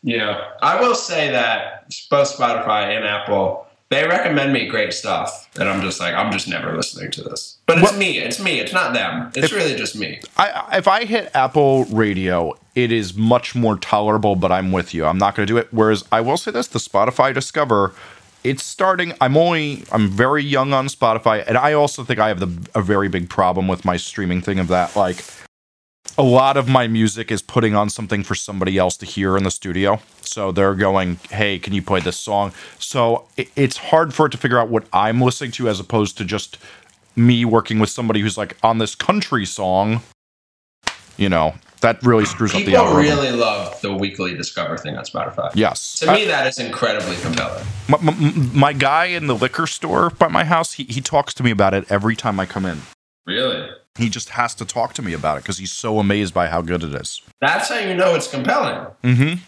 Yeah. I will say that both Spotify and Apple, they recommend me great stuff. And I'm just like, I'm just never listening to this. But it's well, me. It's me. It's not them. It's if, really just me. I, if I hit Apple Radio, it is much more tolerable, but I'm with you. I'm not going to do it. Whereas I will say this the Spotify Discover it's starting i'm only i'm very young on spotify and i also think i have the, a very big problem with my streaming thing of that like a lot of my music is putting on something for somebody else to hear in the studio. So they're going hey can you play this song? So it, it's hard for it to figure out what i'm listening to as opposed to just me working with somebody who's like on this country song you know that really screws People up the algorithm. really love the weekly Discover thing on Spotify. Yes, to me that is incredibly compelling. My, my, my, guy in the liquor store by my house, he, he talks to me about it every time I come in. Really? He just has to talk to me about it because he's so amazed by how good it is. That's how you know it's compelling. Mm-hmm.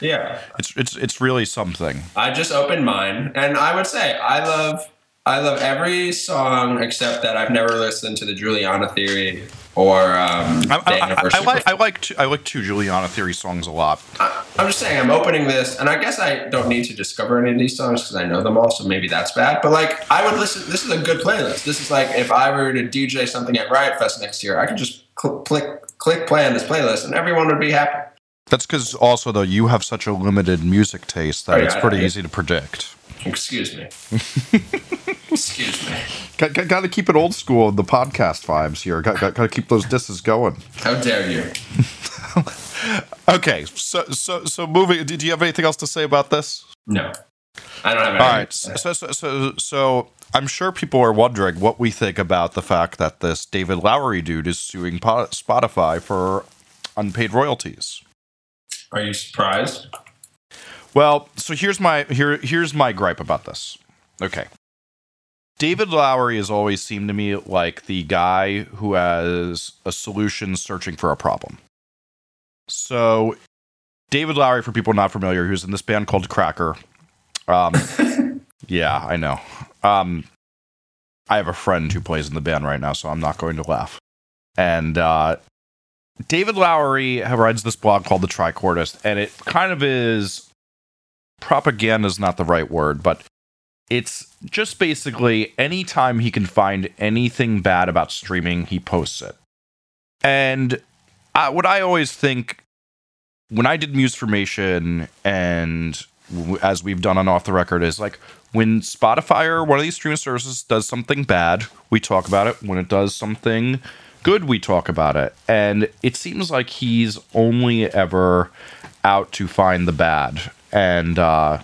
Yeah, it's it's it's really something. I just opened mine, and I would say I love I love every song except that I've never listened to the Juliana Theory or um, I, I, I, like I like two, I like two Juliana Theory songs a lot. I, am just saying I'm opening this, and I guess I don't need to discover any of these songs because I know them all, so maybe that's bad. But like I would listen. This is a good playlist. This is like if I were to DJ something at Riot Fest next year, I could just cl- click click play on this playlist, and everyone would be happy. That's because also though you have such a limited music taste that oh, yeah, it's pretty easy to predict. Excuse me. Excuse me. Got, got, got, to keep it old school. In the podcast vibes here. Got, got, got to keep those disses going. How dare you? okay, so so so moving. Do you have anything else to say about this? No, I don't have. Anything. All right. So so so so I'm sure people are wondering what we think about the fact that this David Lowery dude is suing Spotify for unpaid royalties. Are you surprised? Well, so here's my here here's my gripe about this. Okay. David Lowery has always seemed to me like the guy who has a solution searching for a problem. So, David Lowery, for people not familiar, who's in this band called Cracker. Um, yeah, I know. Um, I have a friend who plays in the band right now, so I'm not going to laugh. And uh, David Lowery writes this blog called The Trichordist, and it kind of is propaganda is not the right word, but it's just basically anytime he can find anything bad about streaming, he posts it. And uh, what I always think when I did Musformation and as we've done on Off the Record is like when Spotify or one of these streaming services does something bad, we talk about it. When it does something good, we talk about it. And it seems like he's only ever out to find the bad. And uh,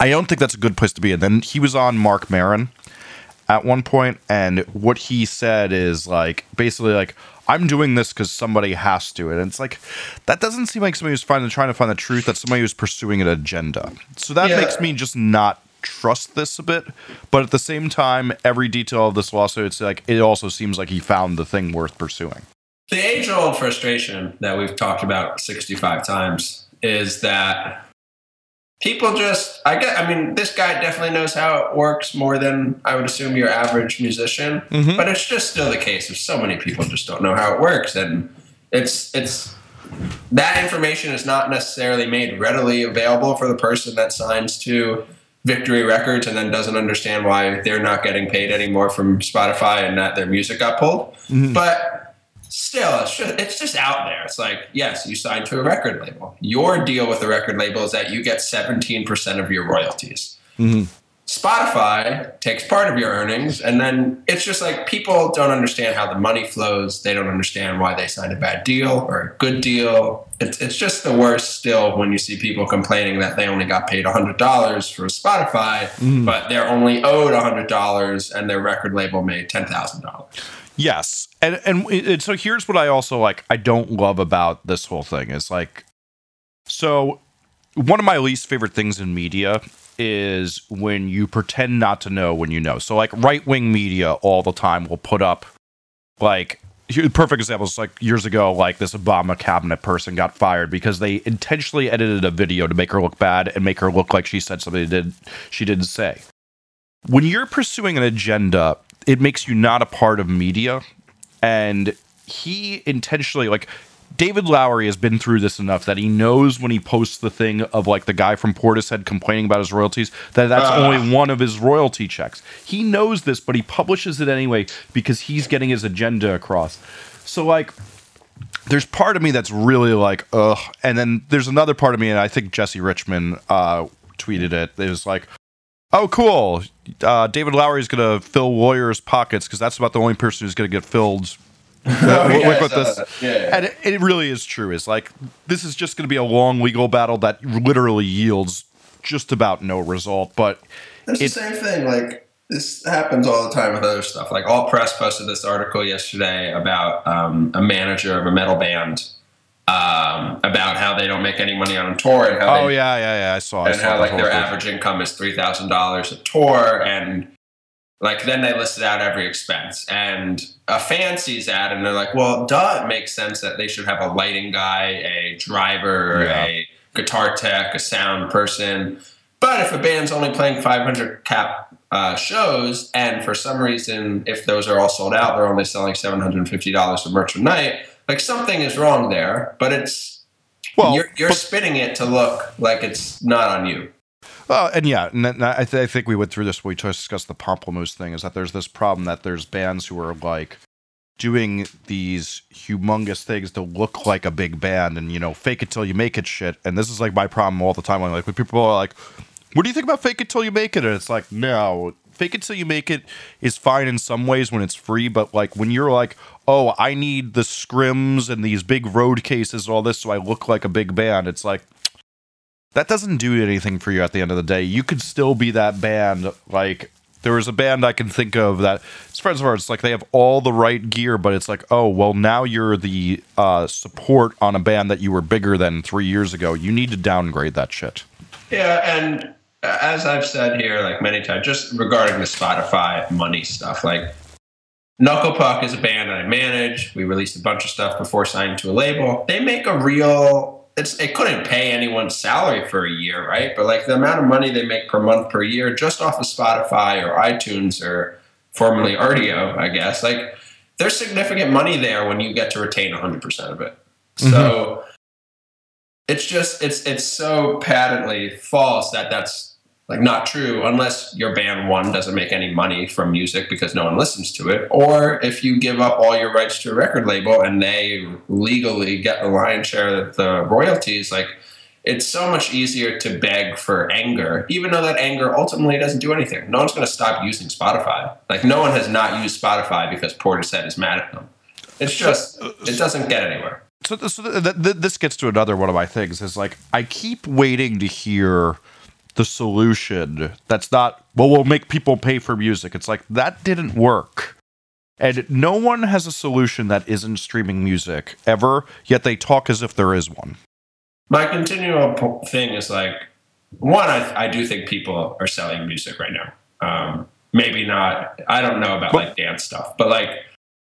I don't think that's a good place to be. And then he was on Marc Maron at one point, and what he said is like basically like I'm doing this because somebody has to, and it's like that doesn't seem like somebody who's trying to find the truth. That's somebody who's pursuing an agenda. So that yeah. makes me just not trust this a bit. But at the same time, every detail of this lawsuit, it's like it also seems like he found the thing worth pursuing. The age old frustration that we've talked about 65 times is that people just i get i mean this guy definitely knows how it works more than i would assume your average musician mm-hmm. but it's just still the case of so many people just don't know how it works and it's it's that information is not necessarily made readily available for the person that signs to victory records and then doesn't understand why they're not getting paid anymore from spotify and that their music got pulled mm-hmm. but still, it's just, it's just out there. It's like, yes, you signed to a record label. Your deal with the record label is that you get 17% of your royalties. Mm-hmm. Spotify takes part of your earnings, and then it's just like people don't understand how the money flows. They don't understand why they signed a bad deal or a good deal. It's, it's just the worst still when you see people complaining that they only got paid $100 for Spotify, mm. but they're only owed $100 and their record label made $10,000. Yes, and, and and so here's what I also like. I don't love about this whole thing is like, so one of my least favorite things in media is when you pretend not to know when you know. So like right wing media all the time will put up like perfect examples like years ago like this obama cabinet person got fired because they intentionally edited a video to make her look bad and make her look like she said something did she didn't say when you're pursuing an agenda it makes you not a part of media and he intentionally like David Lowery has been through this enough that he knows when he posts the thing of like the guy from Portishead complaining about his royalties that that's uh. only one of his royalty checks. He knows this, but he publishes it anyway because he's getting his agenda across. So like there's part of me that's really like ugh, and then there's another part of me, and I think Jesse Richmond uh, tweeted it. It was like, oh cool, uh, David is gonna fill lawyers' pockets because that's about the only person who's gonna get filled oh, yeah, with this. Yeah, yeah. And it, it, really is true. Is like this is just going to be a long legal battle that literally yields just about no result. But it's the same thing. Like this happens all the time with other stuff. Like Alt Press posted this article yesterday about um, a manager of a metal band. Um, about how they don't make any money on a tour and how oh they, yeah yeah yeah I saw and I saw how like their thing. average income is three thousand dollars a tour and like then they listed out every expense and a fan sees that and they're like well duh it makes sense that they should have a lighting guy a driver yeah. a guitar tech a sound person but if a band's only playing 500 cap uh, shows and for some reason if those are all sold out they're only selling $750 of merch a night like something is wrong there but it's well you're, you're but, spinning it to look like it's not on you well, and yeah, and I, th- I, think we went through this when we discussed the Pomplamoose thing. Is that there's this problem that there's bands who are like doing these humongous things to look like a big band, and you know, fake it till you make it shit. And this is like my problem all the time. When like when people are like, "What do you think about fake it till you make it?" and it's like, no, fake it till you make it is fine in some ways when it's free, but like when you're like, oh, I need the scrims and these big road cases and all this so I look like a big band, it's like, that doesn't do anything for you at the end of the day. You could still be that band. Like there was a band I can think of that it's friends of ours. Like they have all the right gear, but it's like, oh well, now you're the uh, support on a band that you were bigger than three years ago. You need to downgrade that shit. Yeah, and as I've said here, like many times, just regarding the Spotify money stuff, like Knuckle Puck is a band I manage. We released a bunch of stuff before signing to a label. They make a real it's it couldn't pay anyone's salary for a year, right? But like the amount of money they make per month per year just off of Spotify or iTunes or formerly Rdio, I guess, like there's significant money there when you get to retain 100% of it. Mm-hmm. So it's just it's it's so patently false that that's like not true unless your band one doesn't make any money from music because no one listens to it or if you give up all your rights to a record label and they legally get the lion's share of the royalties like it's so much easier to beg for anger even though that anger ultimately doesn't do anything. No one's going to stop using spotify. Like no one has not used spotify because portishead is mad at them. It's just it doesn't get anywhere so, so th- th- this gets to another one of my things is like i keep waiting to hear the solution that's not well we'll make people pay for music. It's like that didn't work. And no one has a solution that isn't streaming music ever yet they talk as if there is one. My continual thing is like one I, I do think people are selling music right now. Um, maybe not i don't know about like dance stuff but like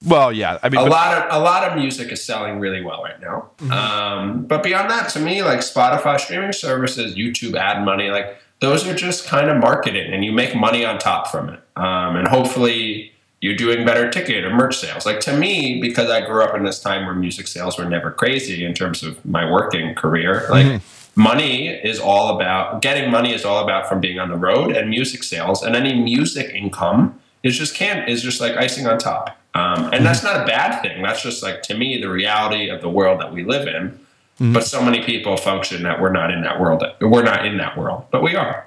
well, yeah, I mean, a but, lot of a lot of music is selling really well right now. Mm-hmm. Um, but beyond that, to me, like Spotify streaming services, YouTube ad money, like those are just kind of marketing and you make money on top from it. Um, and hopefully you're doing better ticket or merch sales. Like to me, because I grew up in this time where music sales were never crazy in terms of my working career, like mm-hmm. money is all about getting money is all about from being on the road and music sales and any music income is just can't is just like icing on top. Um, and that's not a bad thing. That's just like to me the reality of the world that we live in. Mm-hmm. But so many people function that we're not in that world. We're not in that world, but we are.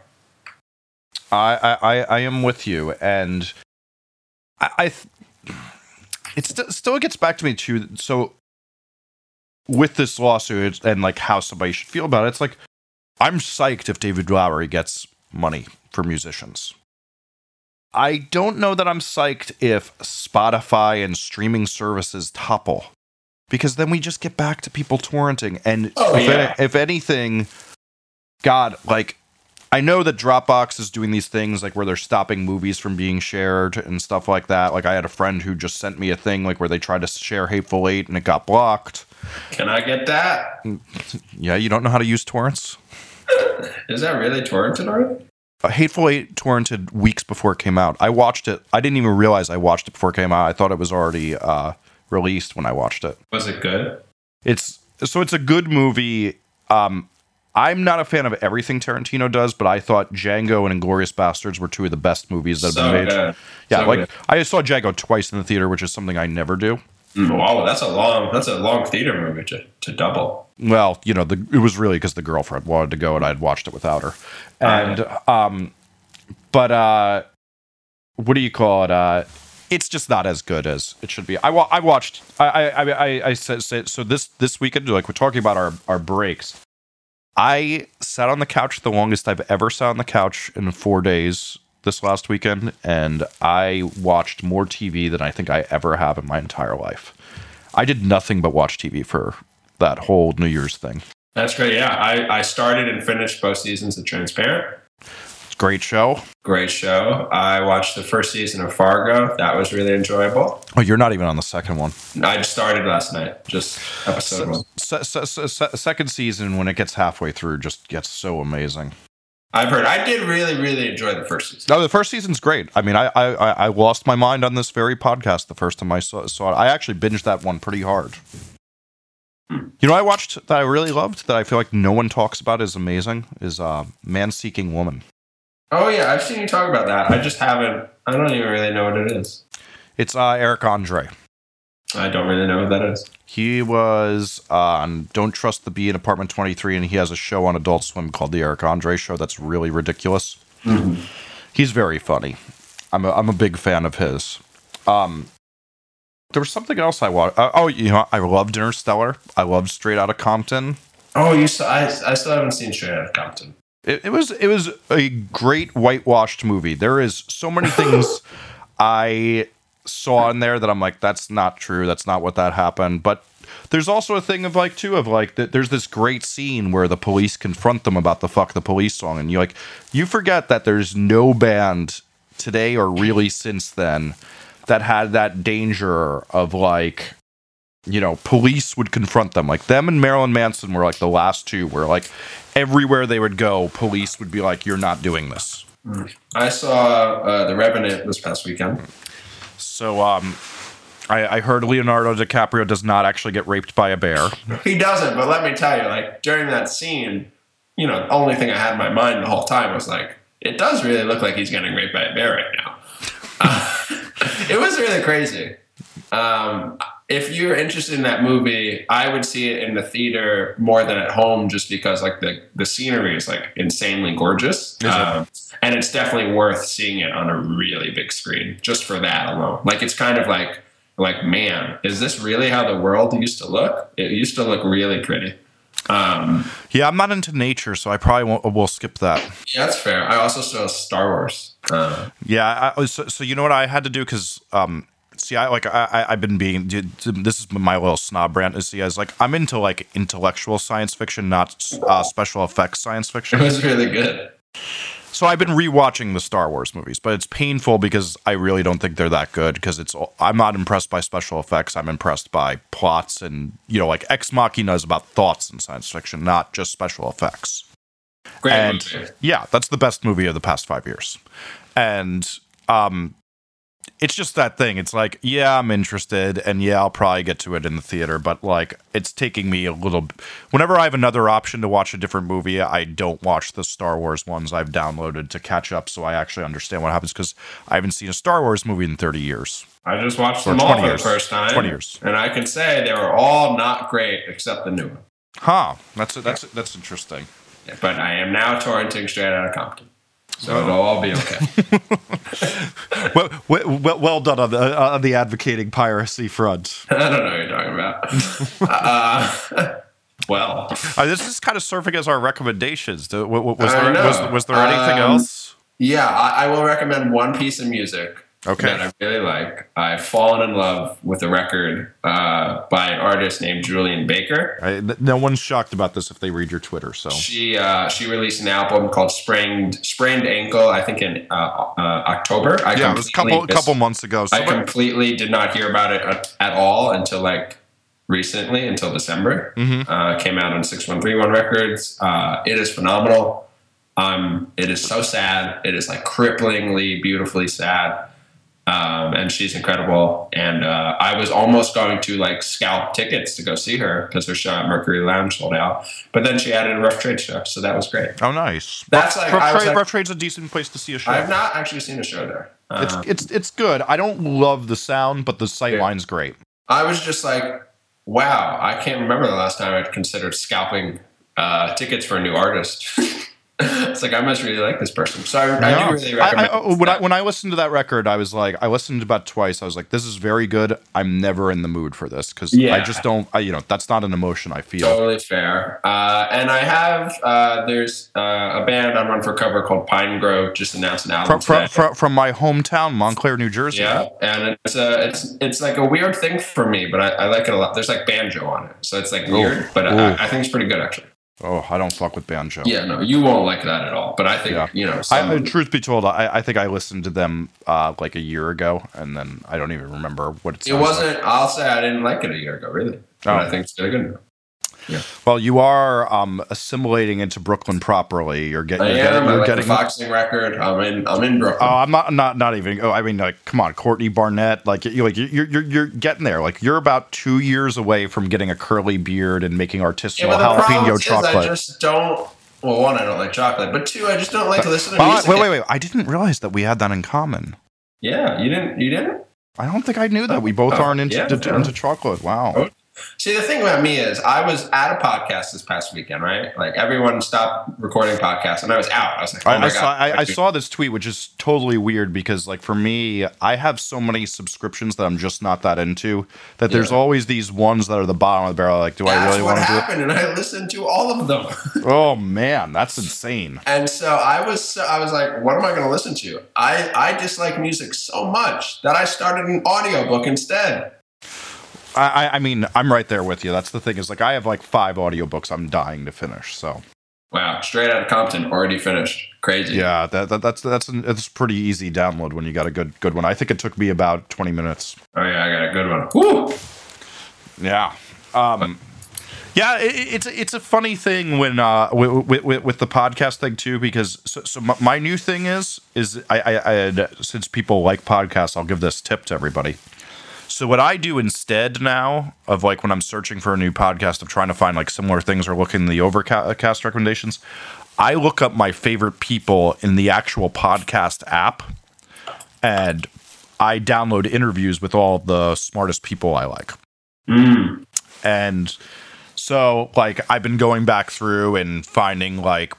I I, I am with you, and I, I it st- still gets back to me too. So with this lawsuit and like how somebody should feel about it, it's like I'm psyched if David Lowery gets money for musicians. I don't know that I'm psyched if Spotify and streaming services topple because then we just get back to people torrenting. And oh, if, yeah. if anything, God, like I know that Dropbox is doing these things like where they're stopping movies from being shared and stuff like that. Like I had a friend who just sent me a thing like where they tried to share Hateful Eight and it got blocked. Can I get that? Yeah, you don't know how to use torrents? Is that really torrented already? Hateful Eight torrented weeks before it came out. I watched it. I didn't even realize I watched it before it came out. I thought it was already uh, released when I watched it. Was it good? It's so it's a good movie. Um, I'm not a fan of everything Tarantino does, but I thought Django and Inglourious Basterds were two of the best movies that have So been made. good. Yeah, So like good. I saw Django twice in the theater, which is something I never do. Mm, Wow, that's a long that's a long theater movie to, to double. Well, you know, the, it was really because the girlfriend wanted to go and I'd watched it without her. And, um, but, uh, what do you call it? Uh, it's just not as good as it should be. I, wa- I watched, I, I, I, I, I said, said, so this, this weekend, like we're talking about our, our breaks. I sat on the couch the longest I've ever sat on the couch in four days this last weekend, and I watched more TV than I think I ever have in my entire life. I did nothing but watch TV for that whole New Year's thing. That's great. Yeah, I, I started and finished both seasons of Transparent. Great show. Great show. I watched the first season of Fargo. That was really enjoyable. Oh, you're not even on the second one. I started last night, just episode one. Se- se- se- se- second season, when it gets halfway through, just gets so amazing. I've heard. I did really, really enjoy the first season. No, the first season's great. I mean, I I, I I lost my mind on this very podcast the first time I saw, saw it. I actually binged that one pretty hard. Hmm. You know, I watched that I really loved that I feel like no one talks about is amazing is uh, Man Seeking Woman. Oh yeah, I've seen you talk about that. I just haven't. I don't even really know what it is. It's uh, Eric Andre. I don't really know what that is. He was on Don't Trust the Bee in Apartment 23, and he has a show on Adult Swim called The Eric Andre Show that's really ridiculous. He's very funny. I'm a, I'm a big fan of his. Um, there was something else I watched. Uh, oh, you know, I loved Interstellar. I loved Straight Outta Compton. Oh, you saw? I, I still haven't seen Straight Outta Compton. It, it was it was a great whitewashed movie. There is so many things I saw in there that I'm like, that's not true. That's not what that happened. But there's also a thing of like too of like that. There's this great scene where the police confront them about the "fuck the police" song, and you like you forget that there's no band today or really since then that had that danger of like you know, police would confront them. Like them and Marilyn Manson were like the last two where like everywhere they would go, police would be like, You're not doing this. I saw uh, The Revenant this past weekend. So um I, I heard Leonardo DiCaprio does not actually get raped by a bear. He doesn't, but let me tell you, like during that scene, you know, the only thing I had in my mind the whole time was like, it does really look like he's getting raped by a bear right now. it was really crazy. Um, if you're interested in that movie, I would see it in the theater more than at home, just because like the the scenery is like insanely gorgeous, um, and it's definitely worth seeing it on a really big screen just for that alone. Like it's kind of like like man, is this really how the world used to look? It used to look really pretty. Um, Yeah, I'm not into nature, so I probably won't will skip that. yeah, that's fair. I also saw Star Wars. Uh, Yeah, I, so, so you know what I had to do because um, see, I like I, I I've been being this is my little snob rant. Is see, I was like I'm into like intellectual science fiction, not uh, special effects science fiction it was really good. So I've been rewatching the Star Wars movies, but it's painful because I really don't think they're that good. Because it's I'm not impressed by special effects. I'm impressed by plots and you know like Ex Machina is about thoughts in science fiction, not just special effects. Great and movie. yeah, that's the best movie of the past five years. And um, it's just that thing. It's like, yeah, I'm interested, and yeah, I'll probably get to it in the theater, but like, it's taking me a little. Whenever I have another option to watch a different movie, I don't watch the Star Wars ones I've downloaded to catch up, so I actually understand what happens because I haven't seen a Star Wars movie in 30 years. I just watched Or them all 20 for years. the first time. 20 years. And I can say they were all not great except the new one. Huh? That's that's that's interesting. But I am now torrenting straight out of Compton. So it'll all be okay. well, well, well, done on the on the advocating piracy front. I don't know what you're talking about. uh, well, Uh, this is kind of serving as our recommendations. Do- wa- wa- Was, there, was, was there anything Um, else? yeah, I, I will recommend one piece of music Okay. that I really like. I've fallen in love with a record uh, by an artist named Julien Baker. I, no one's shocked about this if they read your Twitter. So she uh, she released an album called Sprained Sprained Ankle. I think in uh, uh October. I yeah, it was a couple a couple months ago. So I completely did not hear about it at, at all until like recently, until December. Mm-hmm. Uh, came out on Six One Three One Records. Uh, it is phenomenal. Um, it is so sad. It is like cripplingly beautifully sad. Um, and she's incredible. And uh, I was almost going to like scalp tickets to go see her because her show at Mercury Lounge sold out. But then she added a Rough Trade show, so that was great. Oh, nice. That's like Rough, Trade, like, Rough Trade's a decent place to see a show. I've not actually seen a show there. Uh, it's it's it's good. I don't love the sound, but the sight yeah. line's great. I was just like, wow, I can't remember the last time I'd considered scalping uh, tickets for a new artist. it's like I must really like this person. So I. I do really recommend. I, I, when I when I listened to that record, I was like, I listened about twice. I was like, this is very good. I'm never in the mood for this because yeah. I just don't. I, you know, that's not an emotion I feel. Totally fair. Uh, and I have uh, there's uh, a band I'm on for cover called Pinegrove just announced an album from, from, from, my hometown, Montclair, New Jersey. Yeah, and it's a uh, it's it's like a weird thing for me, but I, I like it a lot. There's like banjo on it, so it's like weird, Ooh. but I, I think it's pretty good actually. Oh, I don't fuck with banjo. Yeah, no, you won't like that at all. But I think yeah. you know. Some... I, truth be told, I, I think I listened to them uh, like a year ago, and then I don't even remember what it. It wasn't. Like. I'll say I didn't like it a year ago, really. Oh. I think it's good. Good. Yeah. Well, you are um, assimilating into Brooklyn properly. You're getting. I you're am. Getting, you're I like getting, the Foxing record. I'm in. I'm in Brooklyn. Oh, I'm not. Not. Not even. Oh, I mean, like, come on, Courtney Barnett. Like, you like you're you're you're getting there. Like, you're about two years away from getting a curly beard and making artisanal yeah, jalapeno chocolate. I just don't. Well, one, I don't like chocolate, but two, I just don't like to listen to music. Wait, wait, wait! I didn't realize that we had that in common. Yeah, you didn't. You didn't. I don't think I knew that. We both oh, aren't into, yeah, into chocolate. Wow. See, the thing about me is, I was at a podcast this past weekend, right? Like everyone stopped recording podcasts, and I was out. I was like, oh I, I saw, I, I, saw this tweet, which is totally weird because, like, for me, I have so many subscriptions that I'm just not that into. That there's always these ones that are the bottom of the barrel. Like, do that's I really want to do it? And I listened to all of them. oh man, that's insane. And so I was, I was like, what am I going to listen to? I I dislike music so much that I started an audiobook instead. I, I mean, I'm right there with you. That's the thing is like I have like five audiobooks I'm dying to finish. So. Wow, straight out of Compton, already finished. Crazy. Yeah, that, that that's that's an, it's pretty easy download when you got a good good one. I think it took me about 20 minutes. Oh yeah, I got a good one. Woo! Yeah. Um, yeah, it, it's it's a funny thing when uh with, with, with the podcast thing too because so, so my, my, new thing is is I, I, I since people like podcasts I'll give this tip to everybody so what I do instead now of like when I'm searching for a new podcast of trying to find like similar things or looking in the overcast recommendations, I look up my favorite people in the actual podcast app and I download interviews with all the smartest people I like. Mm. And so like I've been going back through and finding like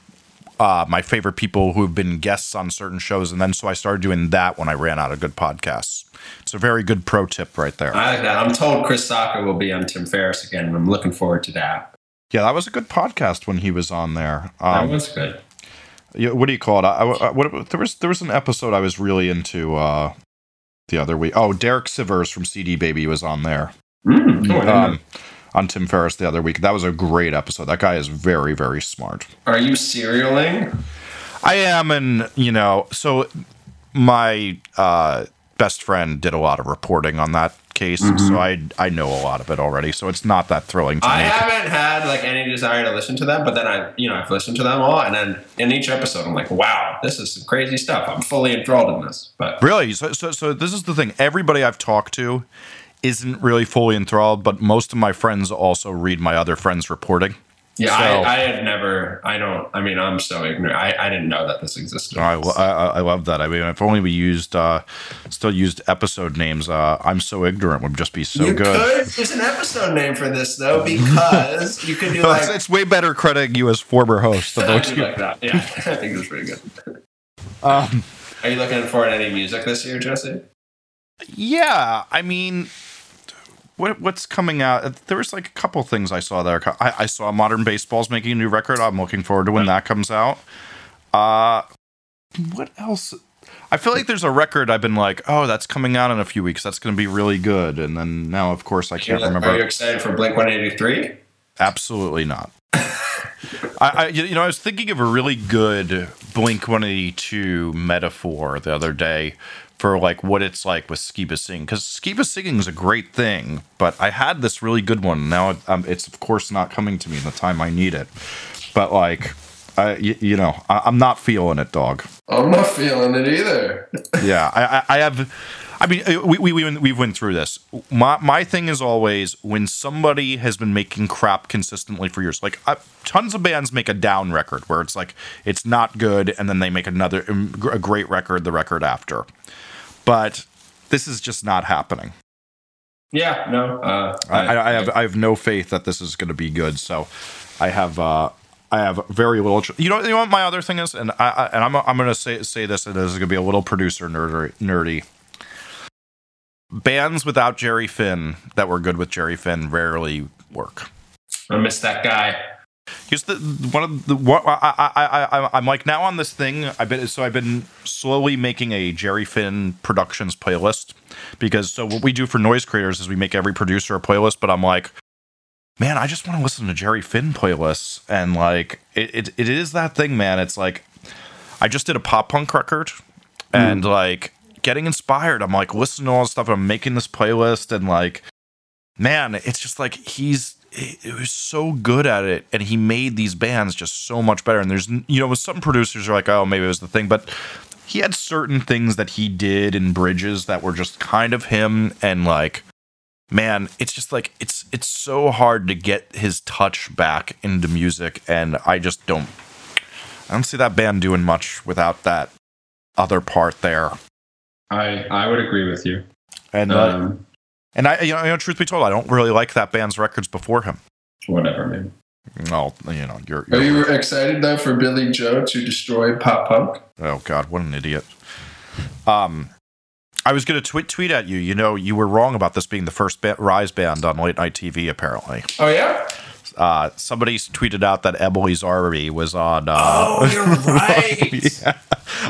uh, my favorite people who have been guests on certain shows, and then so I started doing that when I ran out of good podcasts. It's a very good pro tip right there. I like that. I'm told Chris Sacca will be on Tim Ferriss again, and I'm looking forward to that. Yeah, that was a good podcast when he was on there. Um, that was good. Yeah, what do you call it? I, I, what, there was there was an episode I was really into uh, the other week. Oh, Derek Sivers from CD Baby was on there. Mm, oh, um, on Tim Ferriss the other week. That was a great episode. That guy is very very smart. Are you serialing? I am, and you know, so my uh, best friend did a lot of reporting on that case, mm-hmm. so I I know a lot of it already. So it's not that thrilling to I me. I haven't had like any desire to listen to them, but then I you know I've listened to them all, and then in each episode I'm like, wow, this is some crazy stuff. I'm fully enthralled in this. But really, so so so this is the thing. Everybody I've talked to isn't really fully enthralled, but most of my friends also read my other friends' reporting. Yeah, so, I, I, had never. I don't. I mean, I'm so ignorant. I, I didn't know that this existed. I, I, I love that. I mean, if only we used uh, still used episode names. Uh, I'm so ignorant would just be so you good. Could. There's an episode name for this though, because you could do like. It's, it's, way better crediting you as former host. I do like that. Yeah, I think it's pretty good. Um, Are you looking for any music this year, Jesse? Yeah, I mean, what what's coming out? There was like a couple things I saw there. I, I saw Modern Baseball's making a new record. I'm looking forward to when that comes out. Uh, what else? I feel like there's a record I've been like, oh, that's coming out in a few weeks. That's going to be really good. And then now, of course, I can't remember. Are you excited for Blink 183? Absolutely not. I, I, you know, I was thinking of a really good Blink 182 metaphor the other day for like what it's like with Skiba singing because Skiba singing is a great thing, but I had this really good one. Now um, it's of course not coming to me in the time I need it, but like, I, you, you know, I, am not feeling it, dog. I'm not feeling it either. yeah, I, I, have. I mean, uh, we we we we went through this. My my thing is always when somebody has been making crap consistently for years. Like I, tons of bands make a down record where it's like it's not good, and then they make another um, a great record the record after but this is just not happening. Yeah, no. Uh, I, I, have I have no faith that this is going to be good. So I have uh, I have very little. Tr- you know, you know what my other thing is, and I, I and I'm I'm going to say say this, and this is going to be a little producer nerdy. nerdy. Bands without Jerry Finn that were good with Jerry Finn rarely work. I miss that guy. Here's the one of the what I I I I'm like now on this thing. I've been so I've been slowly making a Jerry Finn Productions playlist because so what we do for noise creators is we make every producer a playlist. But I'm like, man, I just want to listen to Jerry Finn playlists, and like it it, it is that thing, man. It's like I just did a pop punk record, and mm. like getting inspired. I'm like listening to all this stuff. I'm making this playlist, and like, man, it's just like he's it, was so good at it and he made these bands just so much better. And there's you know with some producers are like oh maybe it was the thing but he had certain things that he did in bridges that were just kind of him and like man it's just like it's it's so hard to get his touch back into music and i just don't i don't see that band doing much without that other part there. I i would agree with you. And uh, um, and I, you know, you know, truth be told, I don't really like that band's records before him. Whatever, man. No, you know, you're. you're Are you excited though for Billie Joe to destroy pop punk? Oh God, what an idiot! Um, I was going to tweet tweet at you. You know, you were wrong about this being the first ba- Rise band on late night TV. Apparently. Oh yeah. Uh, somebody tweeted out that Emily's Army was on. Uh, oh, you're right. yeah.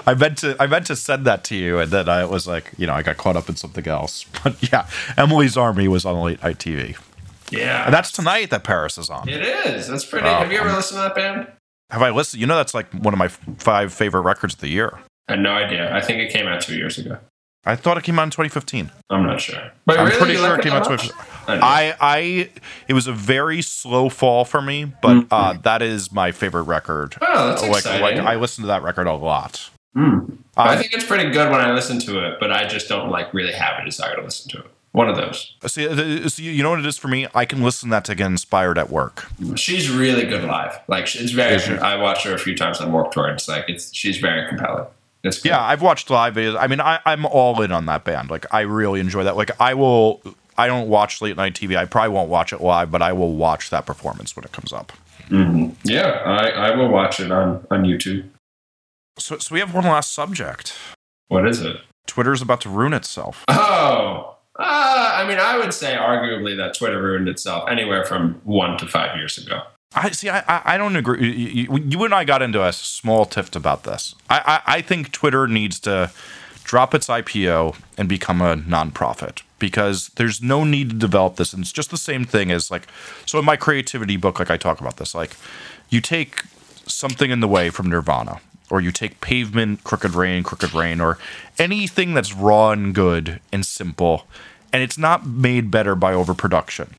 I meant to I meant to send that to you, and then I was like, you know, I got caught up in something else. But yeah, Emily's Army was on late night TV. Yeah, and that's tonight that PVRIS is on. It is. That's pretty. Uh, have you ever listened to that band? Have I listened? You know, that's like one of my five favorite records of the year. I had no idea. I think it came out two years ago. I thought it came out in 2015. I'm not sure, but I'm really, pretty sure it came out. 2015. I, I, it was a very slow fall for me, but mm-hmm. uh, that is my favorite record. Oh, that's like, exciting. Like I listen to that record a lot. Mm. I think it's pretty good when I listen to it, but I just don't like really have a desire to listen to it. One of those. See, see, you know what it is for me? I can listen to that to get inspired at work. She's really good live. Like it's very. I watched her a few times on Warped Tour. It's like it's she's very compelling. Cool. Yeah, I've watched live videos. I mean, I, I'm all in on that band. Like, I really enjoy that. Like, I will. I don't watch late night TV. I probably won't watch it live, but I will watch that performance when it comes up. Mm-hmm. Yeah, I, I will watch it on on YouTube. So, so we have one last subject. What is it? Twitter's about to ruin itself. Oh, uh, I mean, I would say arguably that Twitter ruined itself anywhere from one to five years ago. I see. I I don't agree. You, you and I got into a small tiff about this. I, I I think Twitter needs to drop its IPO and become a nonprofit because there's no need to develop this. And it's just the same thing as like, so in my creativity book, like I talk about this, like you take something in the way from Nirvana, or you take pavement, crooked rain, crooked rain, or anything that's raw and good and simple, and it's not made better by overproduction.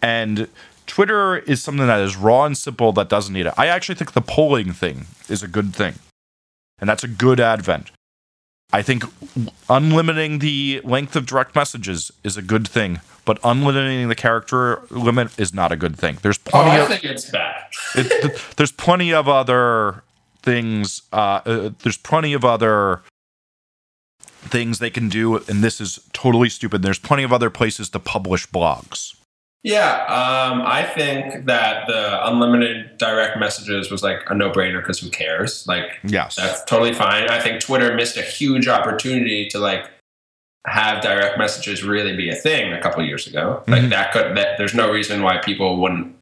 And Twitter is something that is raw and simple that doesn't need it. I actually think the polling thing is a good thing. And that's a good advent. I think unlimiting the length of direct messages is a good thing, but unlimiting the character limit is not a good thing. There's plenty. Oh, I of, think it's bad. it, there's plenty of other things. Uh, uh, there's plenty of other things they can do, and this is totally stupid. There's plenty of other places to publish blogs. Yeah, um, I think that the unlimited direct messages was like a no brainer because who cares? Like, yes, that's totally fine. I think Twitter missed a huge opportunity to like have direct messages really be a thing a couple years ago. Like mm-hmm. that could that there's no reason why people wouldn't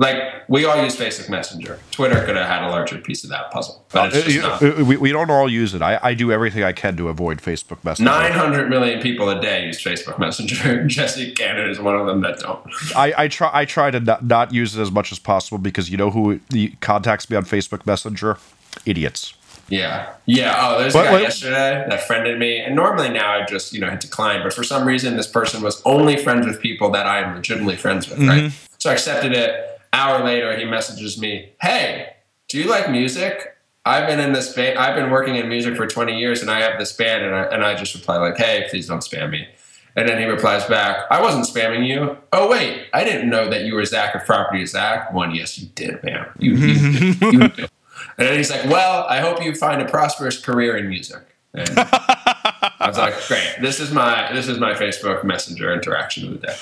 like we all use Facebook Messenger. Twitter could have had a larger piece of that puzzle, but it's just not. We, we don't all use it. I, I do everything I can to avoid Facebook Messenger. Nine hundred million people a day use Facebook Messenger. Jesse Cannon is one of them that don't. I, I try I try to not, not use it as much as possible because you know who contacts me on Facebook Messenger? Idiots. Yeah, yeah. Oh, there's a guy yesterday that friended me, and normally now I just you know hit decline, but for some reason this person was only friends with people that I am legitimately friends with, mm-hmm. right? So I accepted it hour later, he messages me, "Hey, do you like music? I've been in this band. I've been working in music for 20 years, and I have this band." And I, and I just reply like, "Hey, please don't spam me." And then he replies back, "I wasn't spamming you. Oh wait, I didn't know that you were Zack of Property Zack. One, yes, you did, man. You, you, did. you did. And then he's like, "Well, I hope you find a prosperous career in music." And I was like, "Great. This is my this is my Facebook Messenger interaction of the day."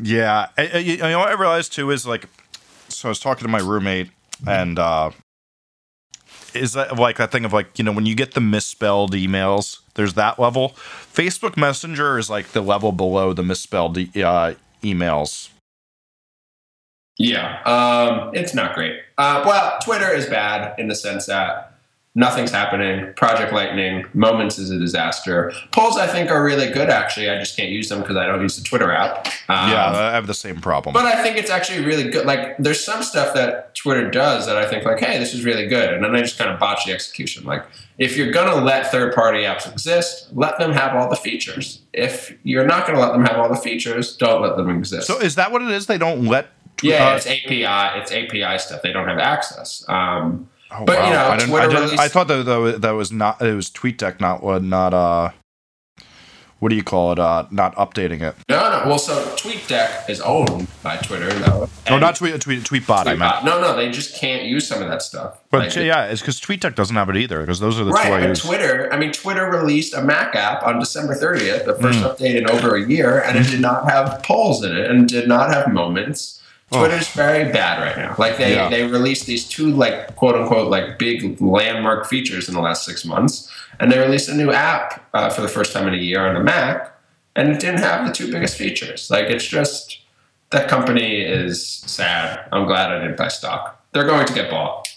Yeah, you know what I realized too is like so I was talking to my roommate, and uh, is that like that thing of like you know when you get the misspelled emails, there's that level. Facebook Messenger is like the level below the misspelled uh, emails. Yeah, um, it's not great. Uh, well, Twitter is bad in the sense that nothing's happening. Project Lightning, Moments is a disaster. Polls, I think, are really good, actually. I just can't use them because I don't use the Twitter app. Um, yeah, I have the same problem. But I think it's actually really good. Like, there's some stuff that Twitter does that I think, like, hey, this is really good. And then I just kind of botch the execution. Like, if you're going to let third party apps exist, let them have all the features. If you're not going to let them have all the features, don't let them exist. So, is that what it is? They don't let. Yeah, uh, it's API. It's API stuff. They don't have access. Um, Oh, but wow. you know, I, I, didn't, I, thought that that, that was not it was TweetDeck, not what not uh what do you call it? Uh, not updating it. No, no. Well, so TweetDeck is owned by Twitter, though. No, not Tweet, tweet, Tweetbot. Tweetbot. I meant. No, no, they just can't use some of that stuff. But like, yeah, it's because TweetDeck doesn't have it either. Because those are the right, two I. Twitter. I mean, Twitter released a Mac app on December 30th, the first mm. update in over a year, and it did not have polls in it, and did not have moments Twitter's oh. very bad right now. Like they yeah. they released these two like quote unquote like big landmark features in the last six months, and they released a new app uh, for the first time in a year on the Mac, and it didn't have the two biggest features. Like it's just that company is sad. I'm glad I didn't buy stock. They're going to get bought.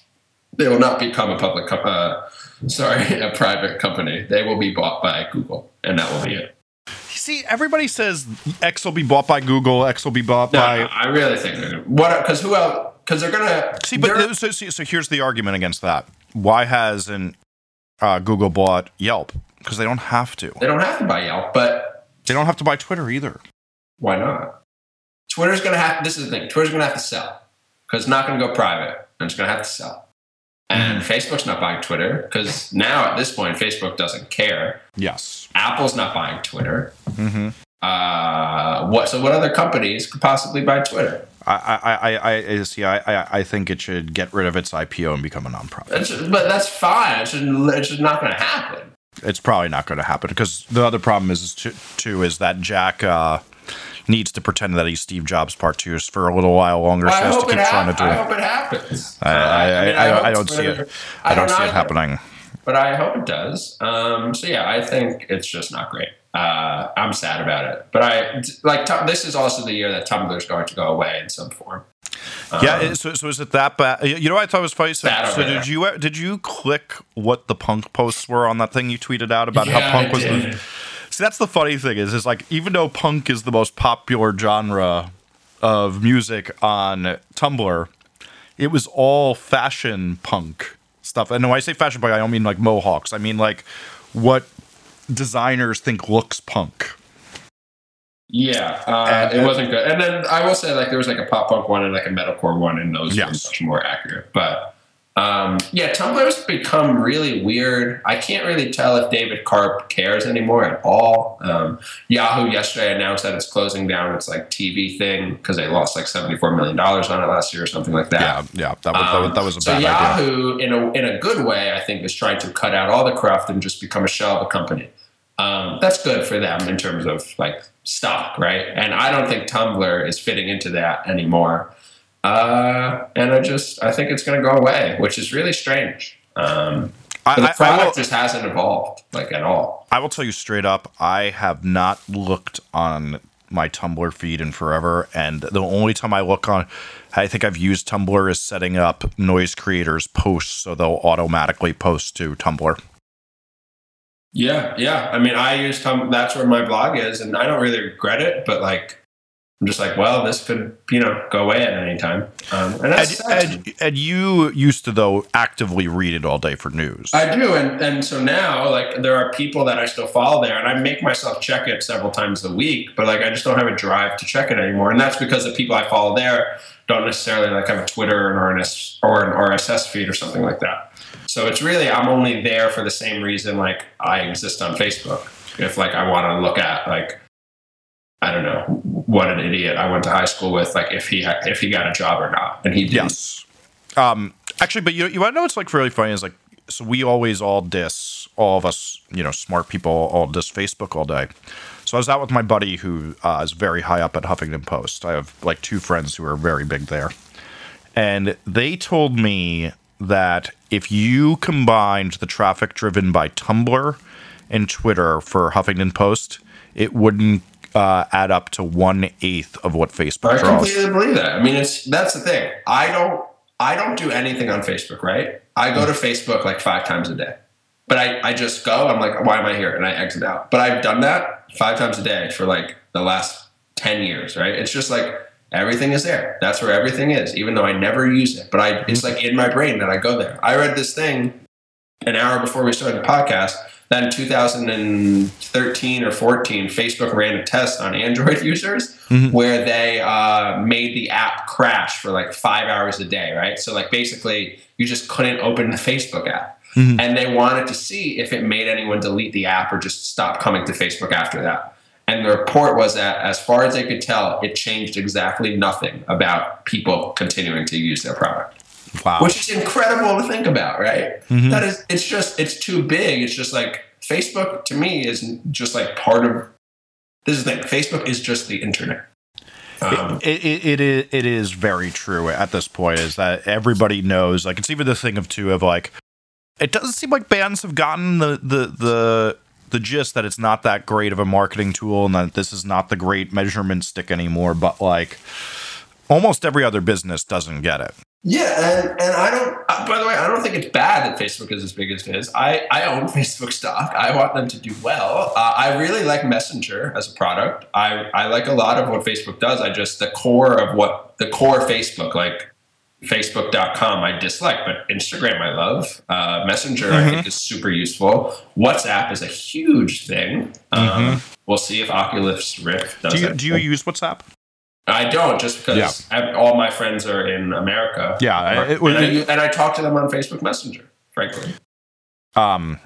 They will not become a public, co- uh, sorry, a private company. They will be bought by Google, and that will be it see, everybody says X will be bought by Google. X will be bought no, by. No, I really think what because who else? Because they're gonna see. But so, so, here's the argument against that. Why hasn't uh, Google bought Yelp? Because they don't have to. They don't have to buy Yelp, but they don't have to buy Twitter either. Why not? Twitter's gonna have. This is the thing. Twitter's gonna have to sell because it's not gonna go private, and it's gonna have to sell. And mm-hmm. Facebook's not buying Twitter because now at this point, Facebook doesn't care. Yes. Apple's not buying Twitter. Mm-hmm. Uh, what? So what other companies could possibly buy Twitter? I, I, I, I see. I, I think it should get rid of its IPO and become a nonprofit. That's, but that's fine. It's just, it's just not going to happen. It's probably not going to happen because the other problem is too is that Jack uh, needs to pretend that he's Steve Jobs part two for a little while longer. Well, so has to keep trying to do I hope it happens. I, I, I, mean, I, I don't see it. I don't, don't see it happening. But I hope it does. Um, so yeah, I think it's just not great. Uh, I'm sad about it. But I like this is also the year that Tumblr is going to go away in some form. Yeah, um, so, so is it that bad? You know what I thought was funny? So, so did you did you click what the punk posts were on that thing you tweeted out about yeah, how punk was? See, that's the funny thing is, is like even though punk is the most popular genre of music on Tumblr, it was all fashion punk stuff. And when I say fashion punk, I don't mean like mohawks. I mean like what designers think looks punk. Yeah, uh, and, it wasn't good. And then I will say, like, there was like a pop punk one and like a metalcore one, and those yes. were much more accurate. But um, yeah, Tumblr's become really weird. I can't really tell if David Karp cares anymore at all. Um, Yahoo yesterday announced that it's closing down its like TV thing because they lost like seventy four million dollars on it last year or something like that. Yeah, yeah, that was, um, that was, a so bad Yahoo, idea. in a in a good way, I think, is trying to cut out all the craft and just become a shell of a company. Um, that's good for them in terms of like stock, right? And I don't think Tumblr is fitting into that anymore. Uh, and I just I think it's going to go away, which is really strange. Um, I, the product I will, just hasn't evolved like at all. I will tell you straight up, I have not looked on my Tumblr feed in forever, and the only time I look on, I think I've used Tumblr is setting up noise creators posts so they'll automatically post to Tumblr. Yeah, yeah. I mean, I use Tumblr. That's where my blog is, and I don't really regret it. But like, I'm just like, well, this could, you know, go away at any time. Um, and, and, and, and, you used to though actively read it all day for news. I do, and and so now like there are people that I still follow there, and I make myself check it several times a week. But like, I just don't have a drive to check it anymore, and that's because the people I follow there don't necessarily like have a Twitter or an RSS or an RSS feed or something like that. So it's really I'm only there for the same reason like I exist on Facebook. If like I want to look at like I don't know what an idiot I went to high school with, like if he if he got a job or not, and he didn't. Yes. Um, actually, but you you want to know what's like really funny is like so we always all diss all of us, you know, smart people all diss Facebook all day. So I was out with my buddy who uh, is very high up at Huffington Post. I have like two friends who are very big there, and they told me that if you combined the traffic driven by Tumblr and Twitter for Huffington Post, it wouldn't uh, add up to one eighth of what Facebook I draws. completely believe that. I mean, it's that's the thing. I don't I don't do anything on Facebook, right? I go to Facebook like five times a day, but I I just go. I'm like, why am I here? And I exit out. But I've done that five times a day for like the last ten years, right? It's just like everything is there. That's where everything is, even though I never use it. But I it's like in my brain that I go there. I read this thing an hour before we started the podcast then 2013 or 14, Facebook ran a test on Android users mm-hmm. where they uh, made the app crash for like five hours a day, right? So like basically you just couldn't open the Facebook app. Mm-hmm. And they wanted to see if it made anyone delete the app or just stop coming to Facebook after that. And the report was that, as far as they could tell, it changed exactly nothing about people continuing to use their product. Wow. Which is incredible to think about, right? Mm-hmm. That is, it's just, it's too big. It's just like Facebook to me is just like part of. This is the thing. Facebook is just the internet. Um, it, it, it, is, it is very true at this point is that everybody knows like it's even the thing of two of like it doesn't seem like bands have gotten the the the the gist that it's not that great of a marketing tool and that this is not the great measurement stick anymore but like almost every other business doesn't get it yeah, and, and I don't. Uh, by the way, I don't think it's bad that Facebook is as big as it is. I I own Facebook stock. I want them to do well. Uh, I really like Messenger as a product. I I like a lot of what Facebook does. I just the core of what the core Facebook like Facebook.com I dislike, but Instagram I love. Uh, Messenger mm-hmm. I think is super useful. WhatsApp is a huge thing. Um, mm-hmm. We'll see if Oculus Rift does do you, it. Do you use WhatsApp? I don't just because yeah. all my friends are in America. Yeah, it, and, it, I, and I talk to them on Facebook Messenger. Frankly, um,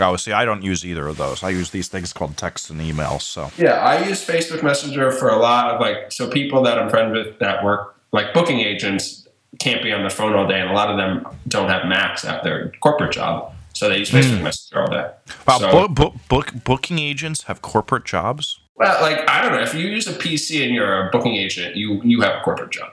oh, see, I don't use either of those. I use these things called text and email. So yeah, I use Facebook Messenger for a lot of like so people that I'm friends with that work like booking agents can't be on their phone all day, and a lot of them don't have Macs at their corporate job. So they use Facebook mm. Messenger all day. Wow, so, book, book, booking agents have corporate jobs. Well, like I don't know. If you use a PC and you're a booking agent, you you have a corporate job.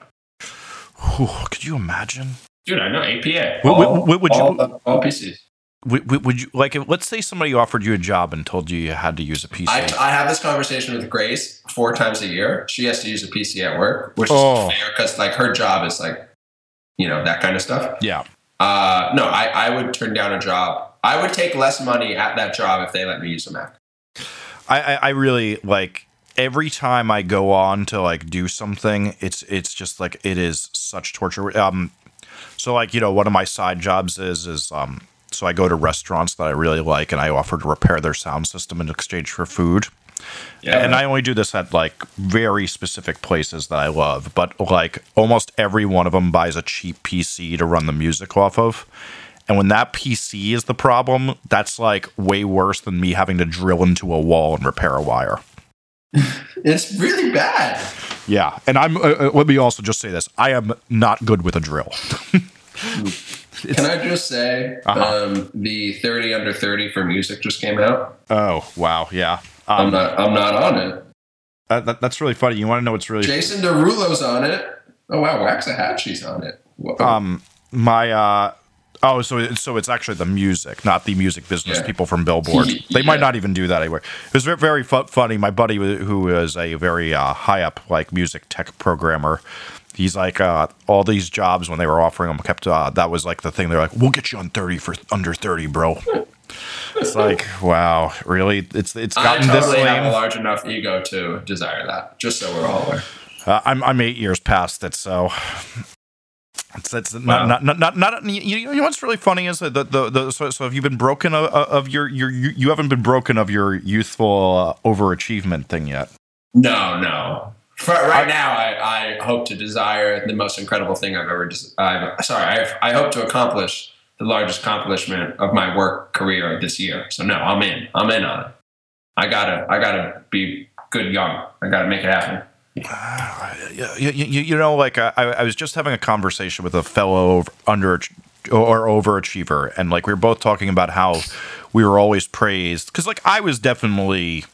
Ooh, could you imagine? Dude, I know APA. All, would, would all, you, all PCs. Would, would, you like? Let's say somebody offered you a job and told you you had to use a PC. I, I have this conversation with Grace four times a year. She has to use a PC at work, which oh. is fair because like her job is like, you know, that kind of stuff. Yeah. Uh, no, I, I would turn down a job. I would take less money at that job if they let me use a Mac. I, I, really like every time I go on to like do something, it's it's just like it is such torture. Um, so like you know, one of my side jobs is is um, so I go to restaurants that I really like, and I offer to repair their sound system in exchange for food. Yeah. And I only do this at like very specific places that I love, but like almost every one of them buys a cheap PC to run the music off of. And when that PC is the problem, that's like way worse than me having to drill into a wall and repair a wire. it's really bad. Yeah, and I'm. Uh, uh, let me also just say this: I am not good with a drill. Can I just say uh-huh. um, the thirty under thirty for music just came out? Oh wow, yeah. Um, I'm not. I'm not on it. Uh, that, that's really funny. You want to know what's really Jason Derulo's on it. Oh wow, Waxahatchee's on it. Whoa. Um, my uh, Oh, so it, so it's actually the music, not the music business Yeah. people from Billboard. They might not even do that anywhere. It was very, very fu- funny. My buddy, who is a very uh, high up like music tech programmer, he's like uh, all these jobs when they were offering them kept uh, that was like the thing. They're like, "We'll get you on thirty for under thirty, bro." it's like, wow, really? It's it's I gotten this totally have a large enough ego to desire that. Just so we're all aware. Uh, I'm I'm eight years past it, so it's it's Wow. not, not not not not. You, you know what's really funny is that the the, the so, so have you been broken of, of your your you, you haven't been broken of your youthful uh, overachievement thing yet. No, no. For right now, I, I hope to desire the most incredible thing I've ever. Des- I've, sorry, I've, I hope to accomplish the largest accomplishment of my work career this year. So no, I'm in. I'm in on it. I gotta, I gotta be good young. I gotta make it happen. You, you, you know, like I, I was just having a conversation with a fellow under or overachiever, and like we were both talking about how we were always praised because like I was definitely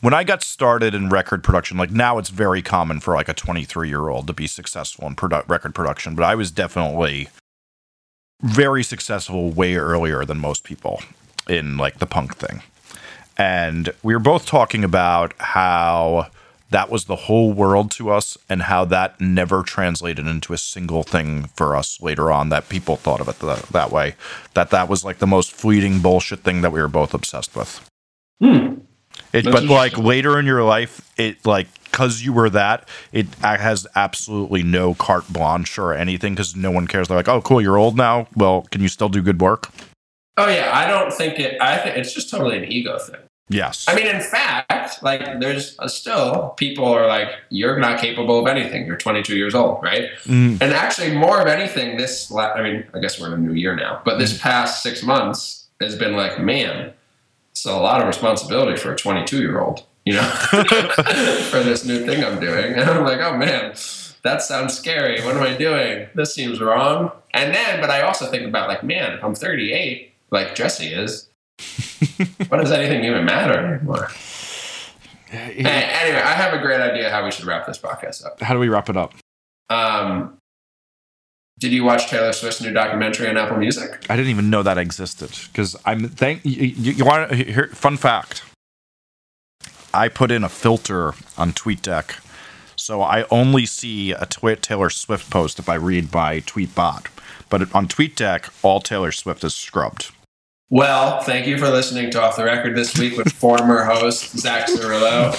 when I got started in record production, like now it's very common for like a 23 year old to be successful in produ- record production, but I was definitely very successful way earlier than most people in like the punk thing. And we were both talking about how that was the whole world to us and how that never translated into a single thing for us later on that people thought of it that, that way. That that was like the most fleeting bullshit thing that we were both obsessed with. Hmm. It, but like later in your life, it like because you were that, it has absolutely no carte blanche or anything because no one cares. They're like, oh, cool, you're old now. Well, can you still do good work? Oh yeah, I don't think it. I think it's just totally an ego thing. Yes. I mean, in fact, like there's still people are like, you're not capable of anything. You're 22 years old, right? Mm, And actually, more of anything, this, la- I mean, I guess we're in a new year now, but this past six months has been like, man, it's a lot of responsibility for a 22 year old, you know, for this new thing I'm doing. And I'm like, oh man, that sounds scary. What am I doing? This seems wrong. And then, but I also think about like, man, if I'm 38, like Jesse is, what does anything even matter anymore? Anyway, I have a great idea how we should wrap this podcast up. How do we wrap it up? Um, did you watch Taylor Swift's new documentary on Apple Music? I didn't even know that existed because I'm thank you. You, you want hear fun fact? I put in a filter on TweetDeck, so I only see a twi- Taylor Swift post if I read by TweetBot. But on TweetDeck, all Taylor Swift is scrubbed. Well, thank you for listening to Off the Record this week with former host Zack Zarrillo.